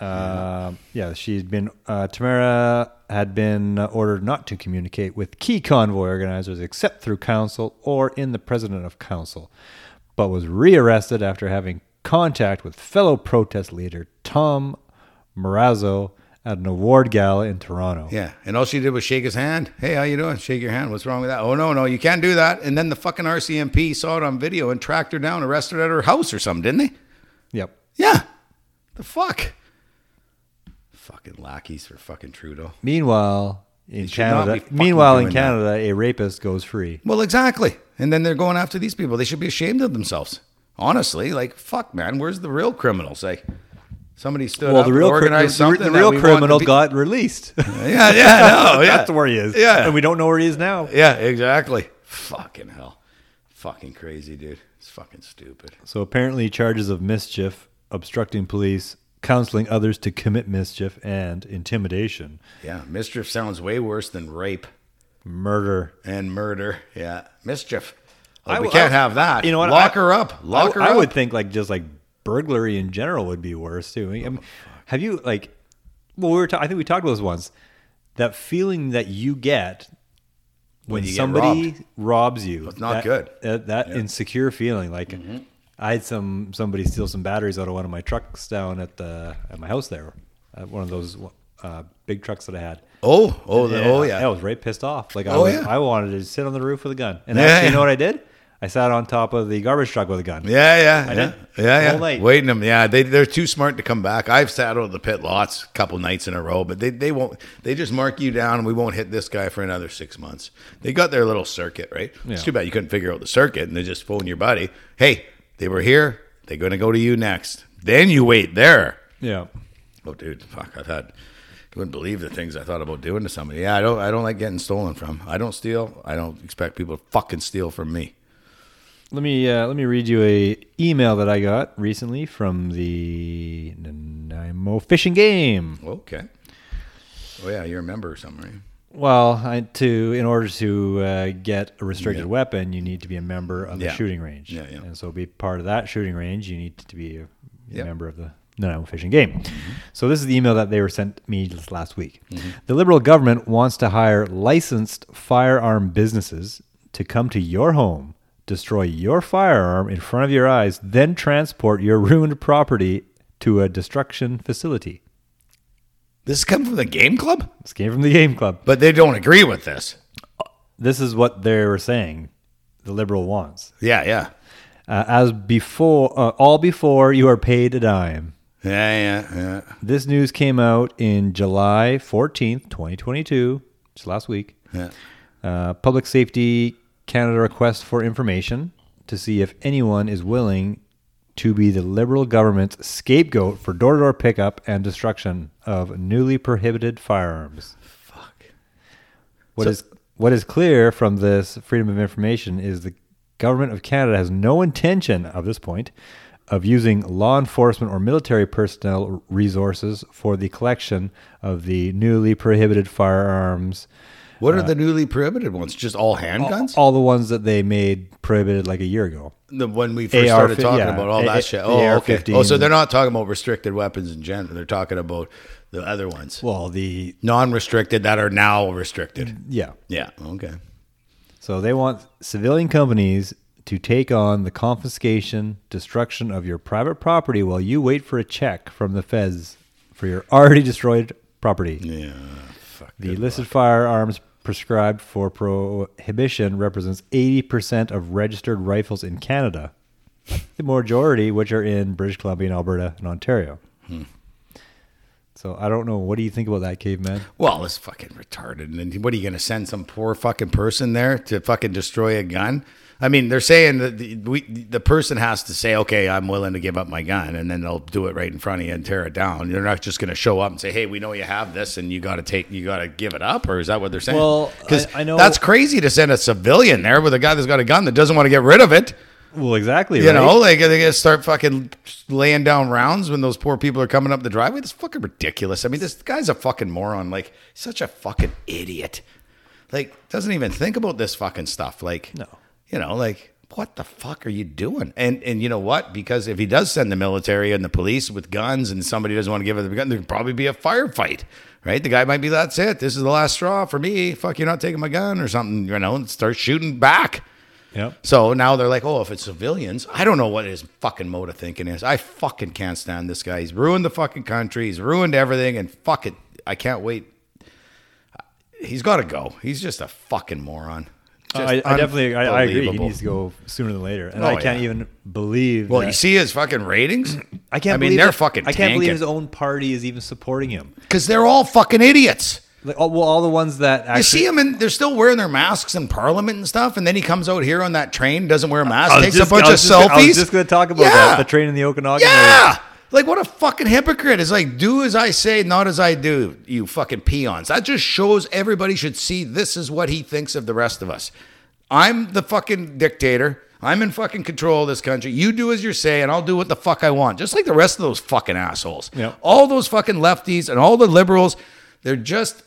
Uh, yeah, she'd been. Uh, Tamara had been uh, ordered not to communicate with key convoy organizers except through counsel or in the president of counsel, but was rearrested after having contact with fellow protest leader Tom Marazzo at an award gala in Toronto. Yeah, and all she did was shake his hand. Hey, how you doing? Shake your hand. What's wrong with that? Oh no, no, you can't do that. And then the fucking RCMP saw it on video and tracked her down, arrested her at her house or something, didn't they? Yep. Yeah. The fuck. Fucking lackeys for fucking Trudeau. Meanwhile, in Canada, meanwhile in doing that. Canada, a rapist goes free. Well, exactly. And then they're going after these people. They should be ashamed of themselves. Honestly, like fuck, man. Where's the real criminals? Like somebody stood Well, up the real, organized the, something. the real criminal be- got released. [laughs] Yeah, yeah, no, [laughs] yeah. That's where he is. Yeah. and we don't know where he is now. Yeah, exactly. Fucking hell. fucking crazy, dude. It's fucking stupid. So apparently, charges of mischief, obstructing police, counseling others to commit mischief, and intimidation, Yeah, mischief sounds way worse than rape murder. and murder. Yeah, mischief. Like, I we can't I- have that. you know what, Lock I- her up. Lock her I, I would think like just like burglary in general would be worse too. I mean, oh, have you like? Well, we were. Ta- I think we talked about this once. That feeling that you get when, you get somebody robs you. It's not that, good. That, that insecure feeling, like mm-hmm. I had some somebody steal some batteries out of one of my trucks down at the at my house there, at one of those uh, big trucks that I had. Oh, oh, the, oh, yeah. I was right pissed off. Like I, Oh, was, yeah. I wanted to sit on the roof with a gun. And Yeah, actually, you know what I did? I sat on top of the garbage truck with a gun. Yeah, yeah, I yeah, did. yeah, yeah. Night. Waiting them. Yeah, they they're too smart to come back. I've sat out at the pit lots a couple nights in a row, but they they won't. They just mark you down, and we won't hit this guy for another six months. They got their little circuit, right? Yeah. It's too bad you couldn't figure out the circuit, and they just phone your buddy. Hey, they were here. They're going to go to you next. Then you wait there. Yeah. Oh, dude, fuck! I've had. You wouldn't believe the things I thought about doing to somebody. Yeah, I don't. I don't like getting stolen from. I don't steal. I don't expect people to fucking steal from me. Let me uh, let me read you a email that I got recently from the Nanaimo Fishing Game. Okay. Oh yeah, you're a member or something, right? Well, I, to in order to uh, get a restricted weapon, you need to be a member of the Yeah. shooting range. Yeah, yeah. And so, be part of that shooting range, you need to be a, Yep. member of the Nanaimo Fishing Game. Mm-hmm. So, this is the email that they were sent me just last week. The Liberal government wants to hire licensed firearm businesses to come to your home, destroy your firearm in front of your eyes, then transport your ruined property to a destruction facility. This come from the game club, This came from the Game Club. but they don't agree with this. this is what they were saying the liberal wants Yeah, yeah, uh, as before uh, all before you are paid a dime yeah, yeah, yeah. this news came out in july 14th 2022 just last week yeah. uh, public safety canada request for information to see if anyone is willing to be the liberal government's scapegoat for door-to-door pickup and destruction of newly prohibited firearms Fuck. What So- is what is clear from this freedom of information is the government of Canada has no intention of this point of using law enforcement or military personnel resources for the collection of the newly prohibited firearms, What are uh, the newly prohibited ones? Just all handguns? all the ones that they made prohibited like a year ago. the when we first AR started talking yeah, about all A- that A- shit. Oh, okay. Oh, so they're not talking about restricted weapons in general. They're talking about the other ones, Well, the non-restricted that are now restricted. yeah. Yeah. Okay. So they want civilian companies to take on the confiscation, destruction of your private property while you wait for a check from the feds for your [laughs] already destroyed property. Yeah. The listed firearms prescribed for prohibition represents 80% of registered rifles in Canada, the majority which are in British Columbia and Alberta and Ontario. Hmm. So I don't know. What do you think about that, caveman? Well, it's fucking retarded. And what are you going to send some poor fucking person there to fucking destroy a gun? I mean, they're saying that the, we, the person has to say, okay, I'm willing to give up my gun. And then they'll do it right in front of you and tear it down. They're not just going to show up and say, hey, we know you have this and you got to take, you got to give it up. Or is that what they're saying? Well, because I- I know- that's crazy to send a civilian there with a guy that's got a gun that doesn't want to get rid of it. Well, exactly. You right? know, like they gonna start fucking laying down rounds when those poor people are coming up the driveway. That's fucking ridiculous. I mean, this guy's a fucking moron. Like, such a fucking idiot. Like, doesn't even think about this fucking stuff. Like, No. You know, like, what the fuck are you doing? And and you know what? Because if he does send the military and the police with guns, and somebody doesn't want to give it the gun, there'd probably be a firefight. Right? The guy might be, that's it. This is the last straw for me. Fuck, you're not taking my gun or something. You know, and start shooting back. Yep. So now they're like, oh, if it's civilians, I don't know what his fucking mode of thinking is. I fucking can't stand this guy. He's ruined the fucking country. He's ruined everything. And fuck it. I can't wait. He's got to go. He's just a fucking moron. I, I definitely, I, I agree. He needs to go sooner than later, and Oh, I can't yeah. even believe. Well, that- you see his fucking ratings? [clears throat] I can't. I mean, they're that- fucking I can't believe his own party is even supporting him. Because they're all fucking idiots. Like, well, all the ones that actually You see him and they're still wearing their masks in Parliament and stuff, and then he comes out here on that train, doesn't wear a mask, takes just- a bunch of was just gonna- selfies. I was just going to talk about Yeah. that. The train in the Okanagan. Yeah. Like what a fucking hypocrite. It's like do as I say, not as I do, you fucking peons. That just shows everybody should see this is what he thinks of the rest of us. I'm the fucking dictator. I'm in fucking control of this country. You do as you say, and I'll do what the fuck I want. Just like the rest of those fucking assholes. Yep. All those fucking lefties and all the liberals, they're just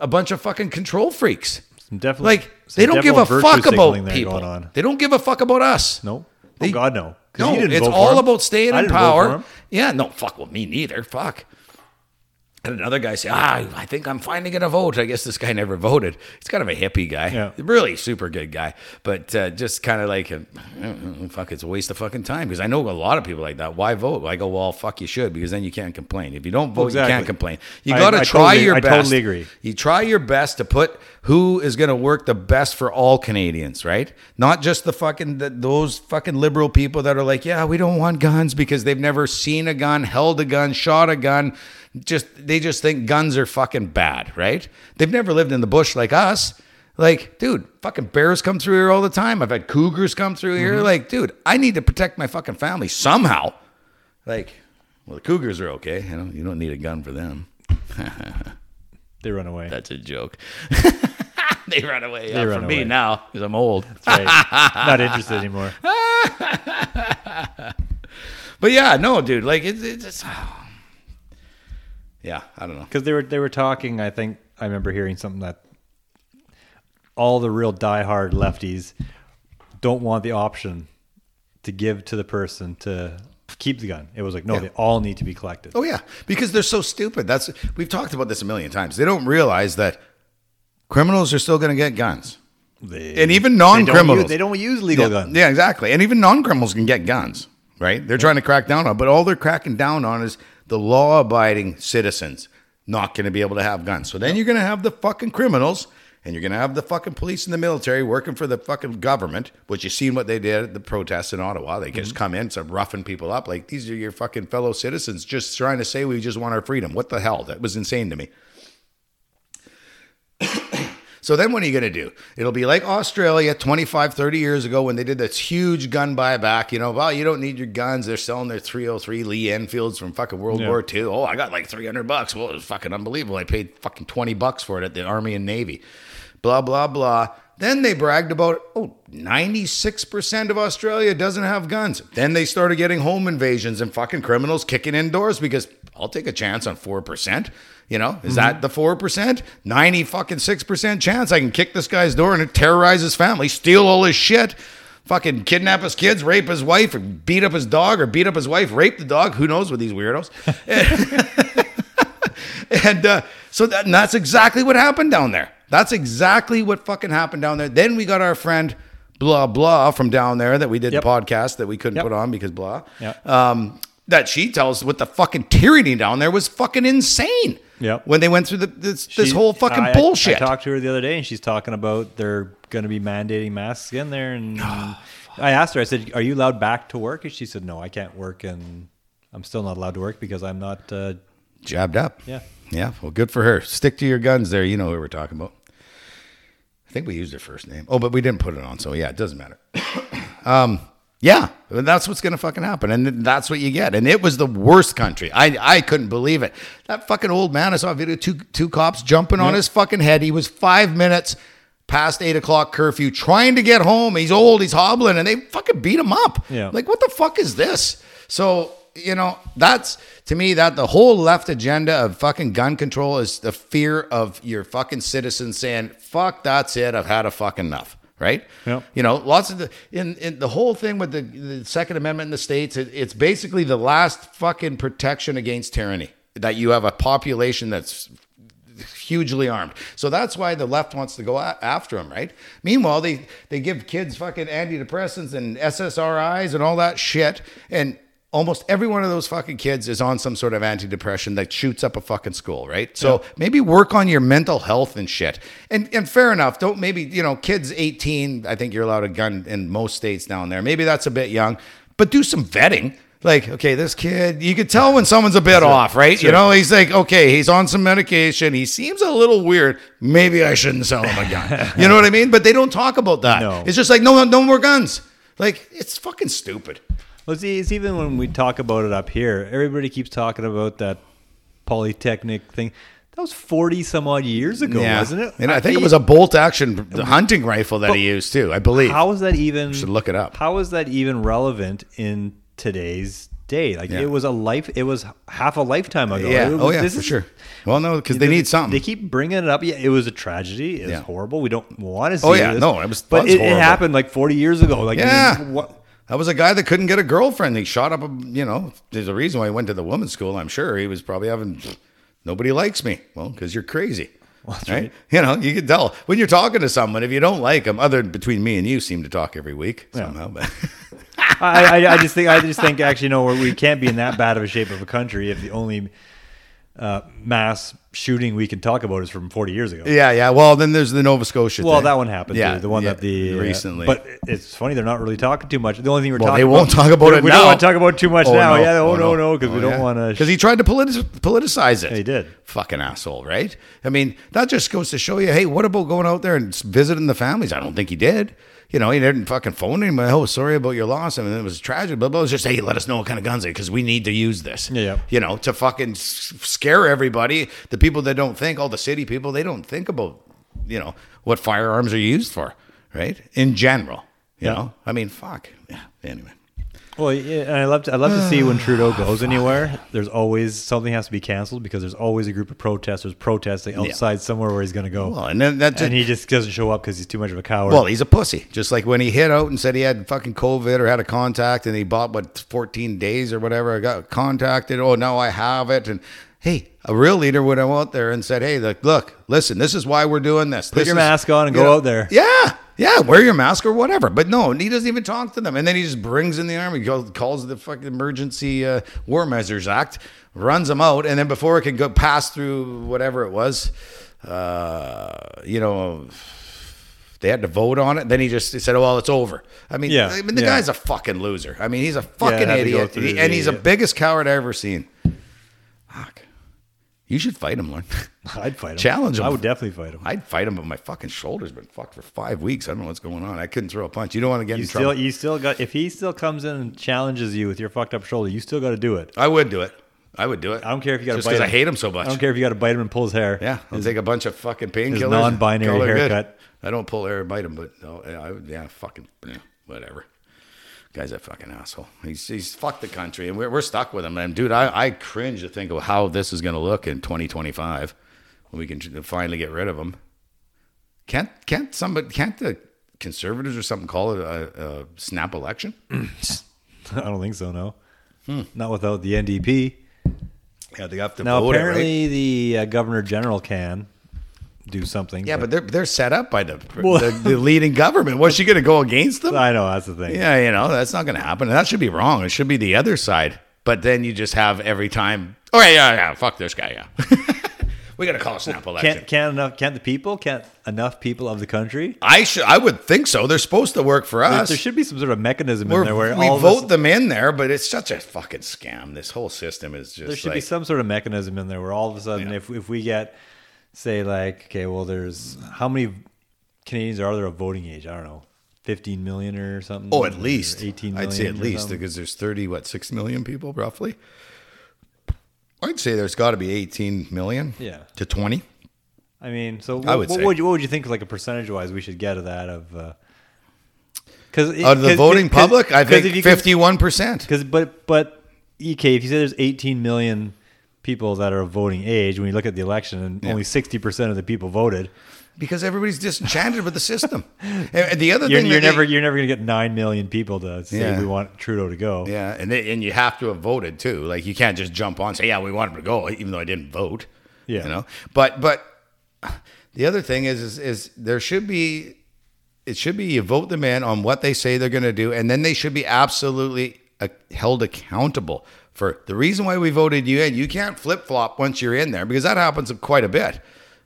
a bunch of fucking control freaks. Some definitely, Like they don't give a fuck about people. They don't give a fuck about us. No, Oh, they- oh God, no. No, it's all about staying in didn't vote for power. Yeah, no, fuck with me neither. Fuck. And another guy say, ah, I think I'm finally going to vote. I guess this guy never voted. He's kind of a hippie guy. Yeah. Really super good guy. But uh, just kind of like, uh, fuck, it's a waste of fucking time. Because I know a lot of people like that. Why vote? I go, well, fuck, you should. Because then you can't complain. If you don't vote, you can't complain. You got to try totally- your best. I totally agree. You try your best to put who is going to work the best for all Canadians, right? Not just the fucking the, those fucking liberal people that are like, yeah, we don't want guns because they've never seen a gun, held a gun, shot a gun. Just they just think guns are fucking bad, right? They've never lived in the bush like us. Like, dude, fucking bears come through here all the time. I've had cougars come through here. Mm-hmm. Like, dude, I need to protect my fucking family somehow. Like, well, the cougars are okay. You know, you don't need a gun for them. [laughs] They run away. That's a joke. [laughs] they run away. They run from me now because I'm old. Right. Not interested anymore. [laughs] But yeah, no, dude. Like it's, it's just, yeah. I don't know. Because they were they were talking. I think I remember hearing something that all the real diehard lefties don't want the option to give to the person to keep the gun. It was like no, Yeah. they all need to be collected. Oh yeah, because they're so stupid. That's we've talked about this a million times. They don't realize that criminals are still going to get guns, They, and even they don't non-criminals. use- They don't use legal yeah, guns. Yeah, exactly. And even non-criminals can get guns, right? They're trying to crack down on, but all they're cracking down on is the law-abiding citizens not going to be able to have guns. So then you're going to have the fucking criminals, and you're going to have the fucking police and the military working for the fucking government, which you seen what they did at the protests in Ottawa. They just mm-hmm. come in, start roughing people up. Like these are your fucking fellow citizens just trying to say we just want our freedom. What the hell? That was insane to me. So then what are you going to do? It'll be like Australia 25, 30 years ago when they did this huge gun buyback. You know, well, you don't need your guns. They're selling their 303 Lee Enfields from fucking World Yeah. War II. Oh, I got like 300 bucks. Well, it was fucking unbelievable. I paid fucking 20 bucks for it at the Army and Navy. Blah, blah, blah. Then they bragged about, oh, 96% of Australia doesn't have guns. Then they started getting home invasions and fucking criminals kicking in doors because I'll take a chance on 4%. You know, is that the 4%? 90 fucking 6% chance I can kick this guy's door and terrorize his family, steal all his shit, fucking kidnap his kids, rape his wife, or beat up his dog, or beat up his wife, rape the dog. Who knows with these weirdos? [laughs] And uh, so that, and that's exactly what happened down there. That's exactly what fucking happened down there. Then we got our friend blah blah from down there that we did Yep. the podcast that we couldn't Yep. put on because blah. Yep. Um, that she tells with the fucking tyranny down there was fucking insane. Yeah. When they went through the, this, this whole fucking I- I- bullshit. I, talked to her the other day, and she's talking about they're going to be mandating masks in there. And [sighs] I asked her, I said, "Are you allowed back to work?" And she said, "No, I can't work, and I'm still not allowed to work because I'm not." Uh, Jabbed up. yeah, Yeah, well, good for her. Stick to your guns there. You know who we're talking about. I think we used her first name. Oh, but we didn't put it on, so yeah, it doesn't matter. [coughs] um, yeah, that's what's gonna fucking happen, and that's what you get. And it was the worst country. I I couldn't believe it. That fucking old man. I saw a video. Two two cops jumping on his fucking head. He was five minutes past eight o'clock curfew, trying to get home. He's old. He's hobbling, and they fucking beat him up. Yeah. like what the fuck is this? So you know, that's to me that the whole left agenda of fucking gun control is the fear of your fucking citizens saying, "Fuck, that's it. I've had a fucking enough." Right? Yep. You know, lots of the in, in the whole thing with the, the Second Amendment in the states. It, it's basically the last fucking protection against tyranny that you have a population that's hugely armed. So that's why the left wants to go a- after them, right? Meanwhile, they they give kids fucking antidepressants and SSRIs and all that shit, and almost every one of those fucking kids is on some sort of antidepressant that shoots up a fucking school, right? So maybe work on your mental health and shit. And and fair enough, don't maybe you know kids 18. I think you're allowed a gun in most states down there. Maybe that's a bit young, but do some vetting. Like, okay, this kid, you could tell when someone's a bit off, right? You know, he's like, okay, he's on some medication. He seems a little weird. Maybe I shouldn't sell him a gun. [laughs] you know what I mean? But they don't talk about that. No. It's just like, no, no more guns. Like, it's fucking stupid. Well, see, it's even when we talk about it up here, everybody keeps talking about that polytechnic thing. That was forty some odd years ago, yeah. wasn't it? And I think it was a bolt action hunting rifle that he used too. I believe. How is that even? should look it up. How is that even relevant in today's day? Like Yeah. it was a life. It was half a lifetime ago. yeah. Oh, was- Oh yeah, for is- sure. Well, no, because they need something. They keep bringing it up. Yeah, it was a tragedy. It's Yeah. horrible. We don't want to oh, see. Oh, yeah. this. No, it was- But it, it happened like forty years ago. Like, I Yeah. mean, what? That was a guy that couldn't get a girlfriend. He shot up a, you know, there's a reason why he went to the women's school. I'm sure he was probably having, nobody likes me. Well, because you're crazy. that's right? right. You know, you can tell when you're talking to someone, if you don't like them, other between me and you seem to talk every week somehow. But I, I, I just think I just think actually no, we can't be in that bad of a shape of a country if the only uh, mass shooting we can talk about is from 40 years ago. yeah, yeah. Well, then there's the Nova Scotia Well, thing. that one happened. Yeah, too. the one yeah, that the uh, recently. but it's funny they're not really talking too much. The only thing we're Well, talking they won't about, talk about we, it We now. don't want to talk about too much now. Yeah, oh, no, no, because we Oh, don't yeah. want to. Because he tried to politi- politicize it. He did. Fucking asshole, right? I mean, that just goes to show you, hey, what about going out there and visiting the families? I don't think he did. You know, he didn't fucking phone him. Oh, sorry about your loss. I mean, it was tragic. Blah, blah. It was just, hey, let us know what kind of guns they because we need to use this. Yeah, yeah. You know, to fucking scare everybody. The people that don't think, all the city people, they don't think about, you know, what firearms are used for, right? In general. You Yeah. know, I mean, fuck. Yeah. Anyway. Well, yeah, and I love to I love to see when Trudeau [sighs] goes anywhere. There's always something has to be canceled because there's always a group of protesters protesting outside somewhere where he's going to go, Well, and then that and he just doesn't show up because he's too much of a coward. Well, he's a pussy. Just like when he hit out and said he had fucking COVID or had a contact and he bought what 14 days or whatever. I got contacted. Oh, now I have it. And hey, a real leader would have out there and said, "Hey, look, look, listen, this is why we're doing this. Put This your is- mask on and go know, out there. Yeah, yeah, wear your mask or whatever. But no, he doesn't even talk to them. And then he just brings in the army, calls the fucking Emergency uh, War Measures Act, runs them out, and then before it can go pass through whatever it was, uh, you know they had to vote on it. Then he just he said, "Oh well, it's over." I mean, Yeah, I mean, the yeah. guy's a fucking loser. I mean, he's a fucking go idiot, and he's the biggest coward I've ever seen. Fuck, you should fight him, Lauren. [laughs] I'd fight him. Challenge him. I would definitely fight him. I'd fight him, but my fucking shoulder's been fucked for five weeks. I don't know what's going on. I couldn't throw a punch. You don't want to get You in still, trouble. you still got. If he still comes in and challenges you with your fucked up shoulder, you still got to do it. I would do it. I would do it. I don't care if you got to just bite him. I hate him so much. I don't care if you got to bite him and pull his hair. Yeah, I'll take a bunch of fucking painkillers. non-binary it good. haircut. I don't pull hair or bite him, but oh, no, I would, yeah, fucking yeah, whatever. Guy's a fucking asshole. He's he's fucked the country, and we're, we're stuck with him. And dude, I, I cringe to think of how this is going to look in 2025 when we can finally get rid of him. Can't can't somebody can't the conservatives or something call it a, a snap election? [clears throat] I don't think so. No, Hmm. not without the NDP. Yeah, they have to Now vote it, right? apparently the uh, governor general can do something. Yeah, but they're they're set up by the [laughs] Well- the, the leading government. Was she going to go against them? I know that's the thing. Yeah, you know, that's not going to happen. And that should be wrong. It should be the other side. But then you just have every time, oh, yeah, yeah, yeah fuck this guy, yeah. [laughs] we got to call a snap election. Can't can't enough can't the people can't enough people of the country? I should, I would think so. They're supposed to work for us. there should be some sort of mechanism We're- in there where we all vote us- them in there, but it's such a fucking scam. This whole system is just there should like, be some sort of mechanism in there where all of a sudden Yeah. if if we get say like okay well there's how many Canadians are there of voting age? I don't know. 15 million or something. oh, at least 18 I'd say at least something. because there's 30, what, 6 million people roughly? I'd say there's got to be 18 million Yeah. to 20. I mean, so I what, would what would you what would you think like a percentage wise we should get of that of uh Out of the voting public, I think 51%. Cuz but but EK if you say there's 18 million people that are of voting age when you look at the election and only 60% of the people voted, because everybody's disenchanted with the system. [laughs] And the other you're, thing you're that they- never you're never going to get 9 million people to say Yeah. we want Trudeau to go. yeah, and they, and you have to have voted too. Like you can't just jump on and say, "Yeah, we want him to go," even though I didn't vote. Yeah. you know. But but the other thing is is, is there should be it should be you vote them in on what they say they're going to do, and then they should be absolutely uh, held accountable for the reason why we voted you in. You can't flip flop once you're in there because that happens quite a bit.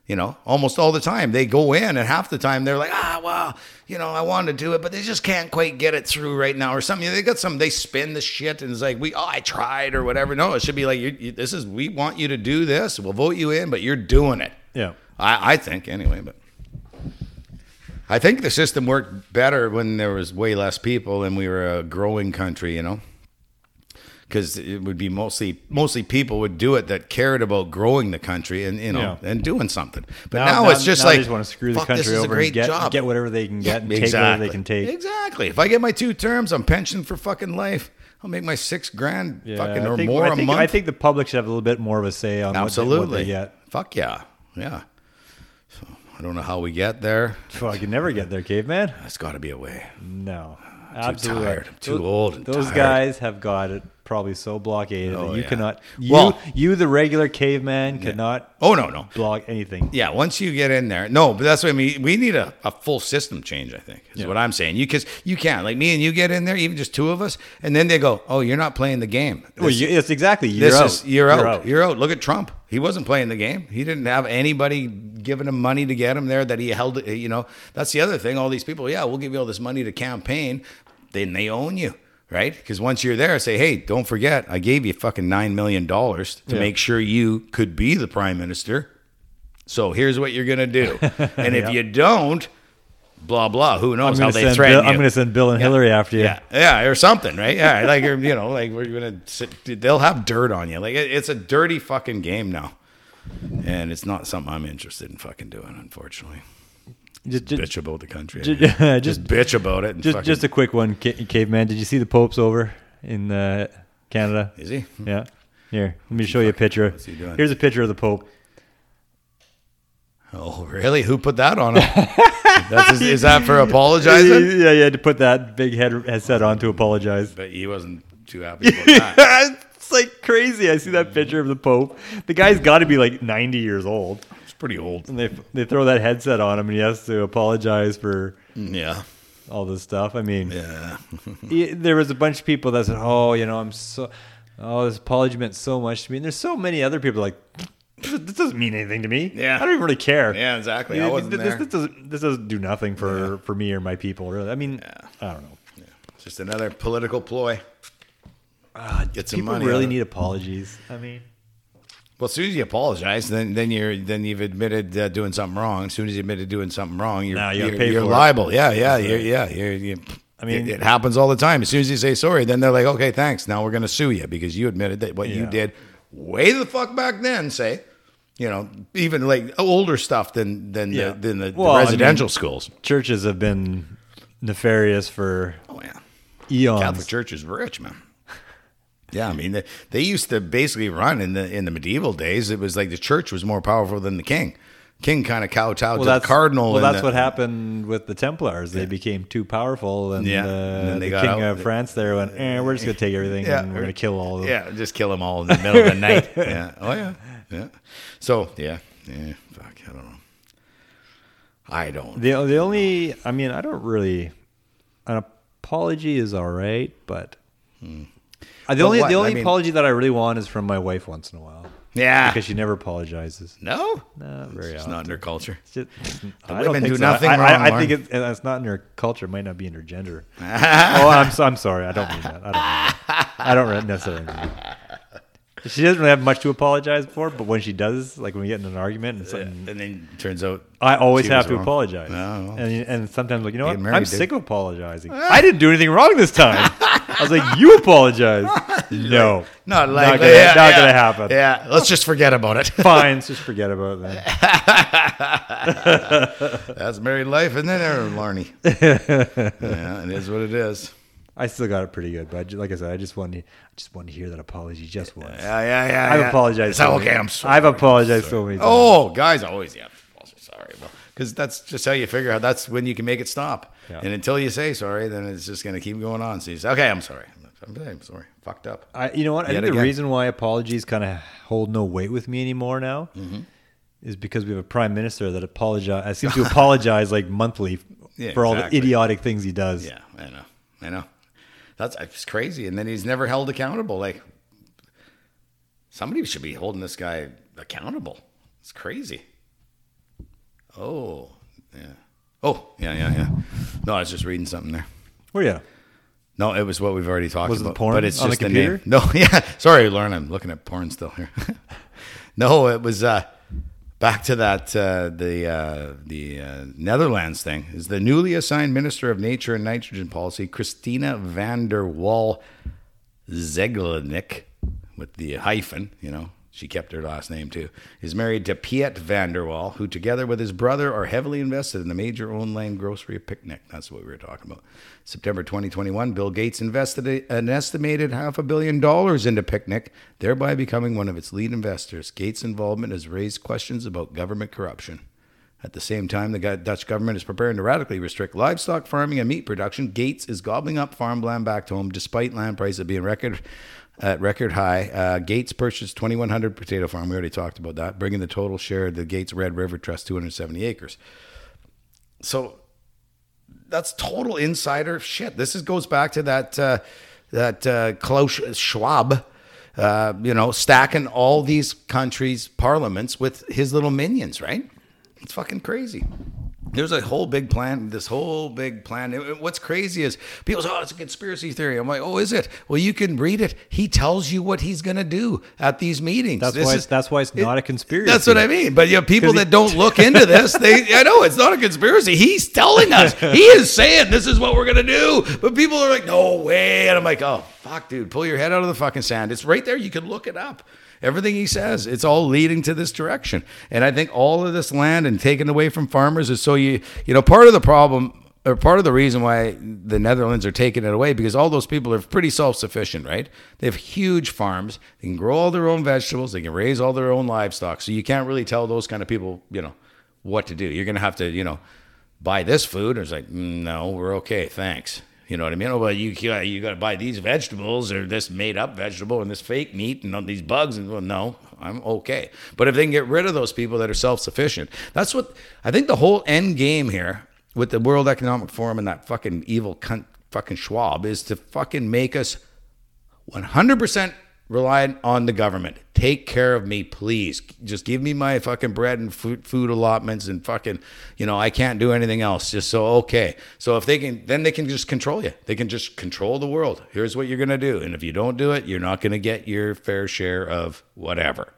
You know, almost all the time they go in, and half the time they're like, ah, well, you know, I wanted to do it, but they just can't quite get it through right now, or something. They got some, they spin the shit, and it's like, we, oh, I tried, or whatever. No, it should be like, you, you, this is, we want you to do this. We'll vote you in, but you're doing it. Yeah. I, I think anyway, but I think the system worked better when there was way less people and we were a growing country, you know. Because it would be mostly mostly people would do it that cared about growing the country and you know Yeah. and doing something. But now, it's just now like they just want to screw the country over and get, job. get whatever they can get and take whatever they can take. Exactly. If I get my two terms, I'm pensioned for fucking life. I'll make my six grand Yeah, fucking or think, more I a think, month. I think the public should have a little bit more of a say on what they- Absolutely. what they get. Fuck yeah. Yeah. So I don't know how we get there. Well, I can never get there, caveman. There's got to be a way. No, absolutely. tired. I'm too Those- old Those tired. guys have got it probably so blockaded Oh, that you yeah. cannot. You, Well- you, the regular caveman, cannot Oh no, no. block anything. Yeah, once you get in there, no, but that's what I mean. We need a, a full system change. I think is Yeah. what I'm saying. You because you can't like me and you get in there, even just two of us, and then they go, "Oh, you're not playing the game." Well, you, it's exactly. You're this out. is you're out. You're out. Look at Trump. He wasn't playing the game. He didn't have anybody giving him money to get him there. That he held. You know, that's the other thing. All these people, yeah, we'll give you all this money to campaign. Then they own you, right? Because once you're there, I say, hey, don't forget, I gave you fucking nine million dollars to Yeah. make sure you could be the prime minister. So here's what you're gonna do, [laughs] and if Yeah. you don't, blah blah. Who knows how they threaten Bill, you? I'm going to send Bill and Hillary after you. Yeah, yeah, or something, right? Yeah, like you know, like we're gonna sit. They'll have dirt on you. Like it, it's a dirty fucking game now, and it's not something I'm interested in fucking doing. Unfortunately, Just, just, bitch about the country. ju- [laughs] just, just, bitch about it. Just, fucking, just a quick one, ca- caveman. Did you see the Pope's over in uh, Canada? is he? Yeah. Here, let me show you a picture. What's he doing? Here's a picture of the Pope. Oh, really? Who put that on him? [laughs] That's his, is that for apologizing? [laughs] Yeah, you had to put that big head headset on to apologize. But he wasn't too happy about that. it's like crazy. I see that picture of the Pope. The guy's got to be like 90 years old. Pretty old. And they they throw that headset on him and he has to apologize for mm, Yeah, all this stuff. I mean, yeah. [laughs] he- there was a bunch of people that said, "Oh, you know, I'm so oh, this apology meant so much to me." And there's so many other people like this doesn't mean anything to me. Yeah. I don't even really care. Yeah, exactly. I This- wasn't this, there. This, doesn't this doesn't do nothing for for me or my people. Really, I mean, I don't know. It's just another political ploy. Ah, Get some People money. really need apologies. I mean, Well, as soon as you apologize, then then you're then you've admitted uh, doing something wrong. As soon as you admitted doing something wrong, you're Now you gotta you're, you're for it. liable. Yeah, yeah, you're, yeah. You're, you I mean- it, it happens all the time. As soon as you say sorry, then they're like, okay, thanks. Now we're going to sue you because you admitted that what you did way the fuck back then. Say, you know, even like older stuff than than Yeah. the, than the, the Well, I residential mean- schools. churches have been nefarious for Oh yeah. eons. Catholic Church is rich, man. Yeah, I mean they, they used to basically run in the in the medieval days. It was like the church was more powerful than the king. King kind of kowtowed to the cardinal. Well, that's the- what happened with the Templars. They became too powerful, and, Yeah, uh, and the king out. of France there went, eh, "We're just gonna take everything, Yeah. and we're gonna kill all of them." Yeah, just kill them all in the middle of the night. [laughs] Yeah. Oh yeah. Yeah. So yeah. Yeah. Fuck. I don't know. I don't. The the only, I mean, I don't really. An apology is all right, but uh, the only what? the I only mean- apology that I really want is from my wife once in a while Yeah. because she never apologizes. no. no, very It's often. not in their culture. Just- I women do so. nothing I, wrong, I, I think it, it's not in their culture. It might not be in their gender. [laughs] oh, I'm so, I'm sorry. I don't mean that. I don't. Mean that. I don't necessarily mean that. She doesn't really have much to apologize for, but when she does, like when we get in an argument and something, And then it turns out I always she have was to wrong. apologize. No, and and sometimes like you know what, get married, I'm dude. sick of apologizing. Ah. I didn't do anything wrong this time. [laughs] I was like, you apologize. No, not gonna, yeah, not yeah. gonna happen. Yeah. Let's just forget about it. Fine, let's just forget about that. [laughs] That's married life, isn't it, there, Larney? [laughs] yeah, it is what it is. I still got it pretty good, but like I said, I just wanted, I just wanted to hear that apology just once. Yeah, yeah, yeah. I've yeah. apologized. It's so okay. many- I'm sorry. I've apologized so many times. Oh, guys, always yeah. also Sorry, because that's just how you figure out. That's when you can make it stop. Yeah. And until you say sorry, then it's just going to keep going on. So you say, okay, I'm sorry. I'm, I'm sorry. Fucked up. I, you know what? I Yet think the reason why apologies kind of hold no weight with me anymore now Mm-hmm. is because we have a prime minister that apologize. seems to apologize like monthly [laughs] Yeah, for all the idiotic things he does. Yeah, I know. I know. That's it's crazy. And then he's never held accountable. Like somebody should be holding this guy accountable. It's crazy. Oh, yeah. Oh, yeah, yeah, yeah. No, I was just reading something there. Well, yeah. No, it was what we've already talked Was it about. porn but it's on just the, name. No, [laughs] yeah. Sorry, Lauren. I'm looking at porn still here. [laughs] no, it was uh, back to that uh, the uh, the uh, Netherlands thing. Is the newly assigned Minister of Nature and Nitrogen Policy, Christina van der Wal, Zeglenick with the hyphen, you know, she kept her last name too, is married to Piet van der Wal, who together with his brother are heavily invested in the major online grocery Picnic. That's what we were talking about. September 2021, Bill Gates invested an estimated half a billion dollars into Picnic, thereby becoming one of its lead investors. Gates' involvement has raised questions about government corruption. At the same time, the Dutch government is preparing to radically restrict livestock farming and meat production. Gates is gobbling up farmland back to home, despite land prices being record at record high. Uh, Gates purchased 2,100 potato farm. We already talked about that, bringing the total share of the Gates Red River Trust 270 acres. So that's total insider shit. This is goes back to that uh, that uh, Klaus Schwab, uh, you know, stacking all these countries' parliaments with his little minions, right? It's fucking crazy. There's a whole big plan. This whole big plan. It- it- What's crazy is people say, "Oh, it's a conspiracy theory." I'm like, "Oh, is it?" Well, you can read it. He tells you what he's going to do at these meetings. That's This why. is- It's, that's why it's not a conspiracy. that's what I mean. But you know, people 'Cause he- that don't look into this, they I know it's not a conspiracy. He's telling us. [laughs] He is saying this is what we're gonna do. But people are like, no way. And I'm like, oh fuck, dude, pull your head out of the fucking sand. It's right there. You can look it up. Everything he says, it's all leading to this direction. And I think all of this land and taken away from farmers is so you you know, part of the problem or part of the reason why the Netherlands are taking it away because all those people are pretty self-sufficient, right? They have huge farms. They can grow all their own vegetables. They can raise all their own livestock. So you can't really tell those kind of people, you know, what to do. You're going to have to, you know, buy this food. It's like, "Mm, no, we're okay, thanks. You know what I mean? Oh, well, you you got to buy these vegetables or this made up vegetable and this fake meat and these bugs. And well, no, I'm okay. But if they can get rid of those people that are self sufficient, that's what I think the whole end game here with the World Economic Forum and that fucking evil cunt, fucking Schwab is to fucking make us 100% reliant on the government. Take care of me, please. Just give me my fucking bread and food, food allotments and fucking, you know, I can't do anything else. Just so, okay. So if they can, then they can just control you. They can just control the world. Here's what you're going to do. And if you don't do it, you're not going to get your fair share of whatever.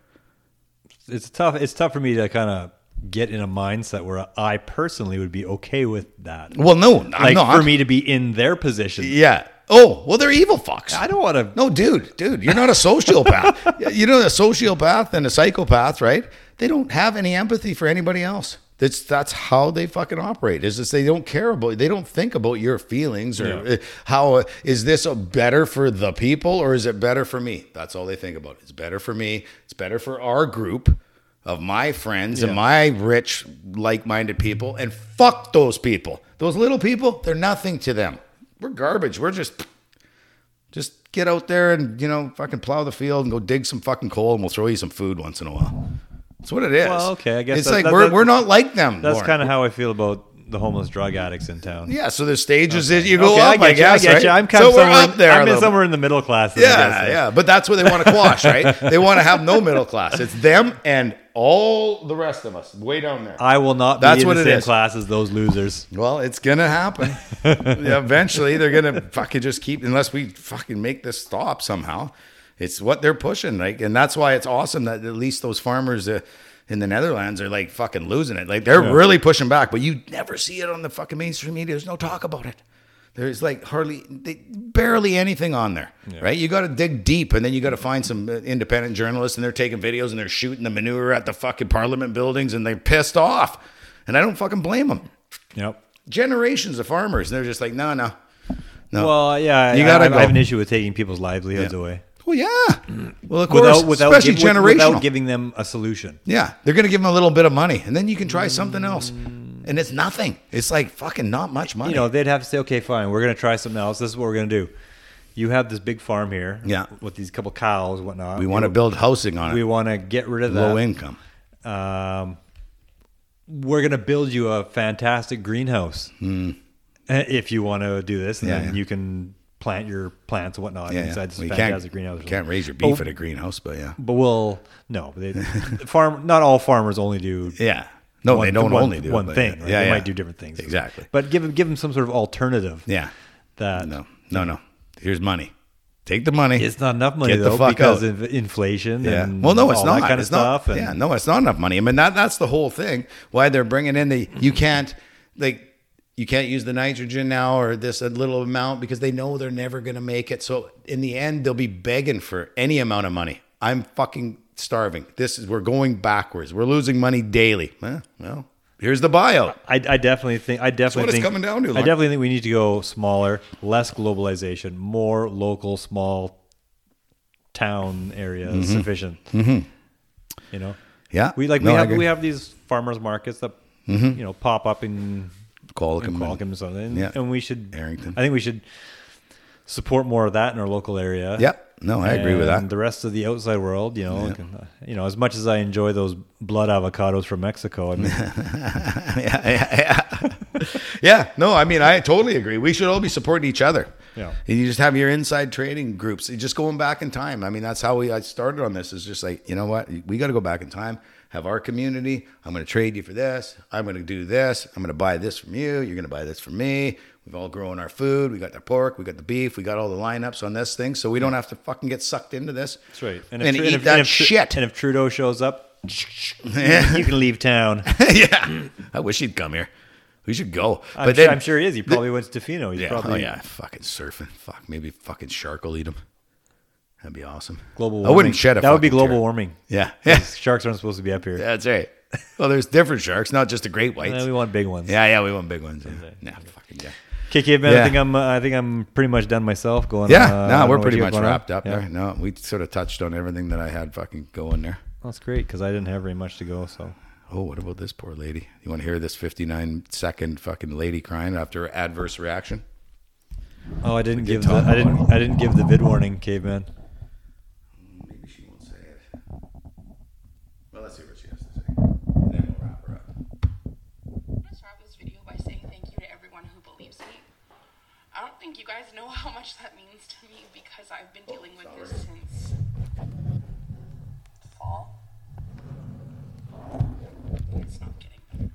It's tough. It's tough for me to kind of get in a mindset where I personally would be okay with that. Well, no, I'm like not. for me to be in their position. Yeah. Oh, well, they're evil fucks. I don't want to. No, dude, dude, you're not a sociopath. [laughs] you know, a sociopath and a psychopath, right? They don't have any empathy for anybody else. That's that's how they fucking operate. Is just they don't care about. They don't think about your feelings or Yeah. uh, how uh, is this a better for the people or is it better for me? That's all they think about. It's better for me. It's better for our group of my friends and my rich, like-minded people. And fuck those people. Those little people, they're nothing to them. We're garbage. We're just just get out there and you know fucking plow the field and go dig some fucking coal and we'll throw you some food once in a while. That's what it is. Well, okay, I guess it's that- like that- we're that- we're not like them. That's kind of how I feel about the homeless drug addicts in town. yeah. So there's stages that you go Okay, up. I I, get you. I guess. get right? you. I'm kind so of somewhere, up there. I'm in somewhere in the middle class. Yeah, guess, yeah, but that's what they want to quash, right? They want to have no middle class. It's them and all the rest of us way down there. I will not be That's in what the it same is. class as those losers. Well, it's gonna happen. [laughs] yeah, eventually, they're gonna fucking just keep unless we fucking make this stop somehow. It's what they're pushing, like, and that's why it's awesome that at least those farmers uh, in the Netherlands are like fucking losing it. Like they're really pushing back, but you never see it on the fucking mainstream media. There's no talk about it. There's like hardly, they, barely anything on there, right? You got to dig deep, and then you got to find some uh, independent journalists, and they're taking videos and they're shooting the manure at the fucking parliament buildings, and they're pissed off, and I don't fucking blame them Yep. generations of farmers. and They're just like, no, no, no. Well, yeah, You gotta I, I have an issue with taking people's livelihoods Yeah. away well, yeah. Well, of course, without without, especially give- generational. without giving them a solution. yeah, they're gonna give them a little bit of money, and then you can try something else, and it's nothing. It's like fucking not much money. You know, they'd have to say, okay, fine, we're going to try something else. This is what we're going to do. You have this big farm here, Yeah. with these couple cows, and whatnot. we want to build housing on it. We want to get rid of that. low income. um, we're going to build you a fantastic greenhouse uh, if you want to do this, and Hmm. Yeah, then yeah. you can plant your plants and whatnot Yeah, inside this Well, fantastic greenhouse. you can't raise your beef But- at a greenhouse, but yeah, But we'll no, they, [laughs] farm. Not all farmers only do. yeah. No, one- they don't one- only do one thing. Yeah, right? yeah, they yeah. might do different things. Exactly. But give them give them some sort of alternative. Yeah. That No, no, no. Here's money. Take the money. it's not enough money Get the though fuck because out. of inflation. Yeah. And Well, no, it's all not. that kind it's of stuff. Not, yeah. No, it's not enough money. I mean, that that's the whole thing. Why they're bringing in the you can't like you can't use the nitrogen now or this a little amount because they know they're never going to make it. So in the end, they'll be begging for any amount of money. I'm fucking starving. This is we're going backwards. We're losing money daily. Eh, well, here's the buyout. I, I definitely think I definitely think coming down to, I definitely think we need to go smaller, less globalization, more local, small town areas sufficient. Mm-hmm. You know, Yeah, we like No, we have. Mm-hmm. we have these farmers markets that you know pop up in, Qualicum and- Qualicum and something, Yeah. and we should Errington. I think we should support more of that in our local area. Yep. No, I agree with that. The rest of the outside world, you know, uh, you know, as much as I enjoy those blood avocados from Mexico, I mean, [laughs] yeah, yeah, yeah. yeah, no, I mean, I totally agree. We should all be supporting each other. Yeah. And you just have your inside trading groups. Just going back in time. I mean, that's how we I started on this. Is just like, you know what? We got to go back in time. Have our community. I'm going to trade you for this. I'm going to do this. I'm going to buy this from you. You're going to buy this from me. We've all grown our food. We got the pork. We got the beef. We got all the lineups on this thing, so we don't have to fucking get sucked into this. that's right. And, Tru- eat if- that if shit. And if Trudeau shows up, [laughs] you can leave town. [laughs] yeah, I wish he'd come here. We should go. I'm, sure, I'm sure he is. He probably went to Tofino. He's Yeah. Oh probably oh yeah. Fucking surfing. Fuck. Maybe fucking shark will eat him. That'd be awesome. global. warming. I wouldn't shed a. That would be global tear. warming. Yeah. Yeah. Sharks aren't supposed to be up here. That's right. Well, there's different sharks, not just the great whites. Uh, we want big ones. yeah, yeah, we want big ones. Yeah, Nah, fucking yeah. Okay, man. Yeah. I think I'm. Uh, I think I'm pretty much done myself. Going. Yeah, uh, no, we're pretty much going on. wrapped up Yeah. there. No, we sort of touched on everything that I had fucking going there. That's great because I didn't have very much to go. So Oh, what about this poor lady? You want to hear this 59 second fucking lady crying after adverse reaction? Oh, I didn't give the I didn't I didn't give the vid warning, caveman. Maybe she won't say it. Well, let's see what she has to say. And then we'll wrap her up. I'm gonna start off this video by saying thank you to everyone who believes me. I don't think you guys know how much that means to me because I've been dealing with this since fall. It's not getting better.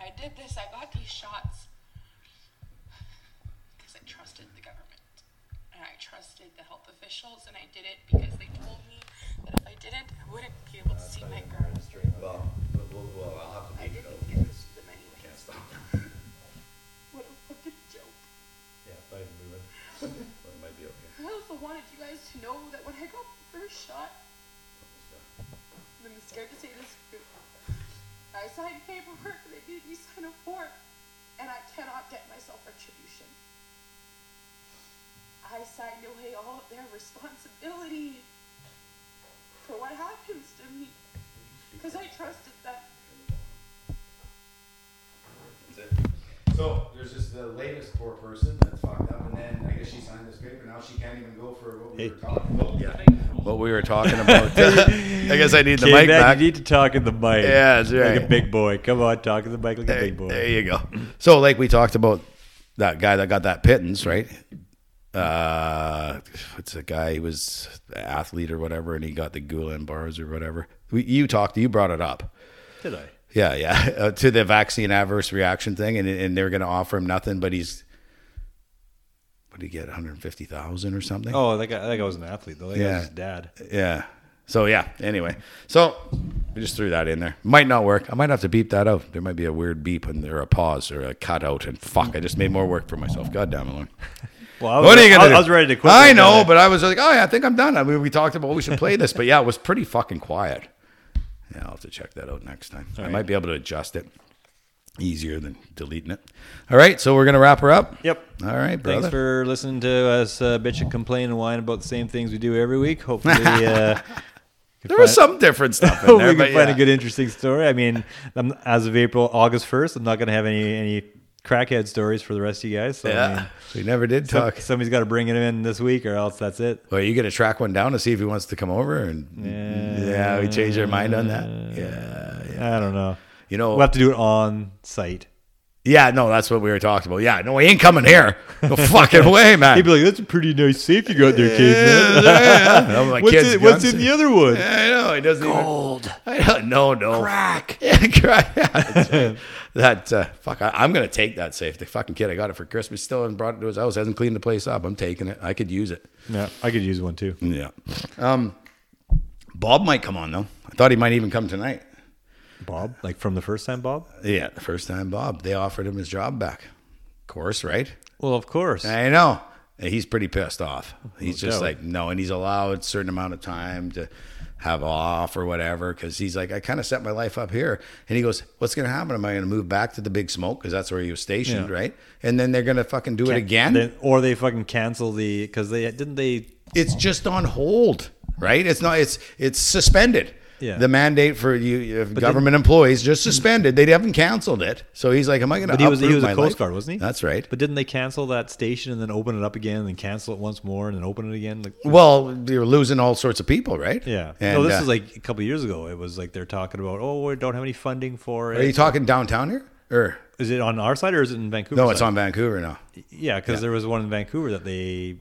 I did this, I got these shots because I trusted the government and I trusted the health officials and I did it because they told me that if I didn't, I wouldn't be able to see my girl. Well, to know that when I got the first shot, I'm scared to say this, but I signed paperwork they made me sign a form, and I cannot get myself retribution. I signed away all of their responsibility for what happens to me because I trusted them. So there's just the latest poor person that's fucked up, and then I guess she signed this paper. Now she can't even go for what we Hey. were talking about. Yeah, what we were talking about. [laughs] I guess I need the Caveman, mic back. you need to talk in the mic. Yeah, that's Like a big boy. Come on, talk in the mic like a big boy. there you go. So, like we talked about that guy that got that pittance, right? Uh, what's the guy? He was an athlete or whatever, and he got the Guillain-Barré's or whatever. We, you talked, you brought it up. Did I? Yeah, yeah, [laughs] uh, to the vaccine adverse reaction thing, and and they're going to offer him nothing, but he's what did he get? One hundred fifty thousand or something. Oh, that guy, that guy was an athlete though. That Yeah. was his dad. Yeah. So yeah. Anyway, so we just threw that in there. Might not work. I might have to beep that out. There might be a weird beep and there a pause or a cutout. And fuck, I just made more work for myself. God damn it, Lauren. [laughs] Well, I was, What are you gonna I, do? I was ready to quit. I know, but I was like, oh yeah, I think I'm done. I mean, we talked about we should play this, but yeah, it was pretty fucking quiet. Yeah, I'll have to check that out next time. I right. might be able to adjust it easier than deleting it. All right, so we're gonna wrap her up. Yep. All right, brother. Thanks for listening to us uh, bitch and complain and whine about the same things we do every week. Hopefully, [laughs] uh, there was some different stuff in [laughs] there, we can find yeah. a good, interesting story. I mean, I'm, as of April, August first, I'm not going to have any any crackhead stories for the rest of you guys. So, I Yeah, mean, we never did some- talk. somebody's got to bring it in this week, or else that's it. Well, you got to track one down to see if he wants to come over? And yeah, we changed our mind on that. Yeah, yeah. I don't know. You know, We'll have to do it on site. Yeah, no, that's what we were talking about. Yeah, no, he ain't coming here. No fucking way, man. He'd be like, "That's a pretty nice safe you got there, [laughs] Yeah, kid." yeah. [laughs] I'm like, what's, kids' in, what's in the other one? Yeah, I know he doesn't Gold. even. I don't, no, no crack. [laughs] Yeah, crack. Yeah, that uh, fuck. I, I'm gonna take that safe. The fucking kid I got it for Christmas still hasn't brought it to his house. Hasn't cleaned the place up. I'm taking it. I could use it. Yeah, I could use one too. Yeah. Um, Bob might come on though. I thought he might even come tonight. Bob, like from the first time, Bob. Yeah, the first time Bob, they offered him his job back. Of course, right? Well, of course. I know. He's pretty pissed off. He's No just doubt. like, no, and he's allowed a certain amount of time to have off or whatever because he's like, I kind of set my life up here. And he goes, What's going to happen? Am I going to move back to the big smoke because that's where he was stationed, Yeah. right? And then they're going to fucking do it again. Then- or they fucking cancel the because they didn't they. it's just on hold, right? It's not. It's it's suspended. Yeah. The mandate for you government employees just suspended. They haven't canceled it. So he's like, "Am I going to?" But he was he was a Coast Guard, wasn't he? That's right. But didn't they cancel that station and then open it up again and then cancel it once more and then open it again? Like, Well, you're losing all sorts of people, right? yeah. And, no, this uh, is like a couple years ago. It was like they're talking about, oh, we don't have any funding for it. Are you talking downtown here? Or Is it on our side or is it in Vancouver? no? It's side? on Vancouver now. Yeah, because there was one in Vancouver that they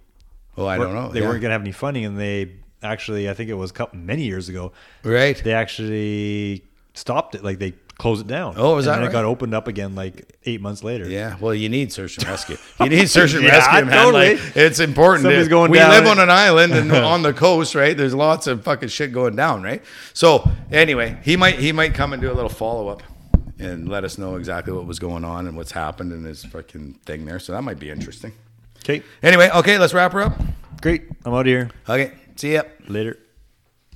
Oh, I don't know. they Yeah. weren't going to have any funding, and they actually, I think it was a couple many years ago, right. they actually stopped it. Like they closed it down. Oh, is and that then right? it got opened up again like eight months later. Yeah, well, you need search and rescue. [laughs] You need search and Yeah, rescue, man. totally. Like, it's important. Somebody's going we down. live on an island and [laughs] on the coast, right? There's lots of fucking shit going down, right? So anyway, he might he might come and do a little follow up and let us know exactly what was going on and what's happened in his fucking thing there. So that might be interesting. Okay, Anyway, okay, let's wrap her up. great. I'm out of here. Okay, see ya. Later.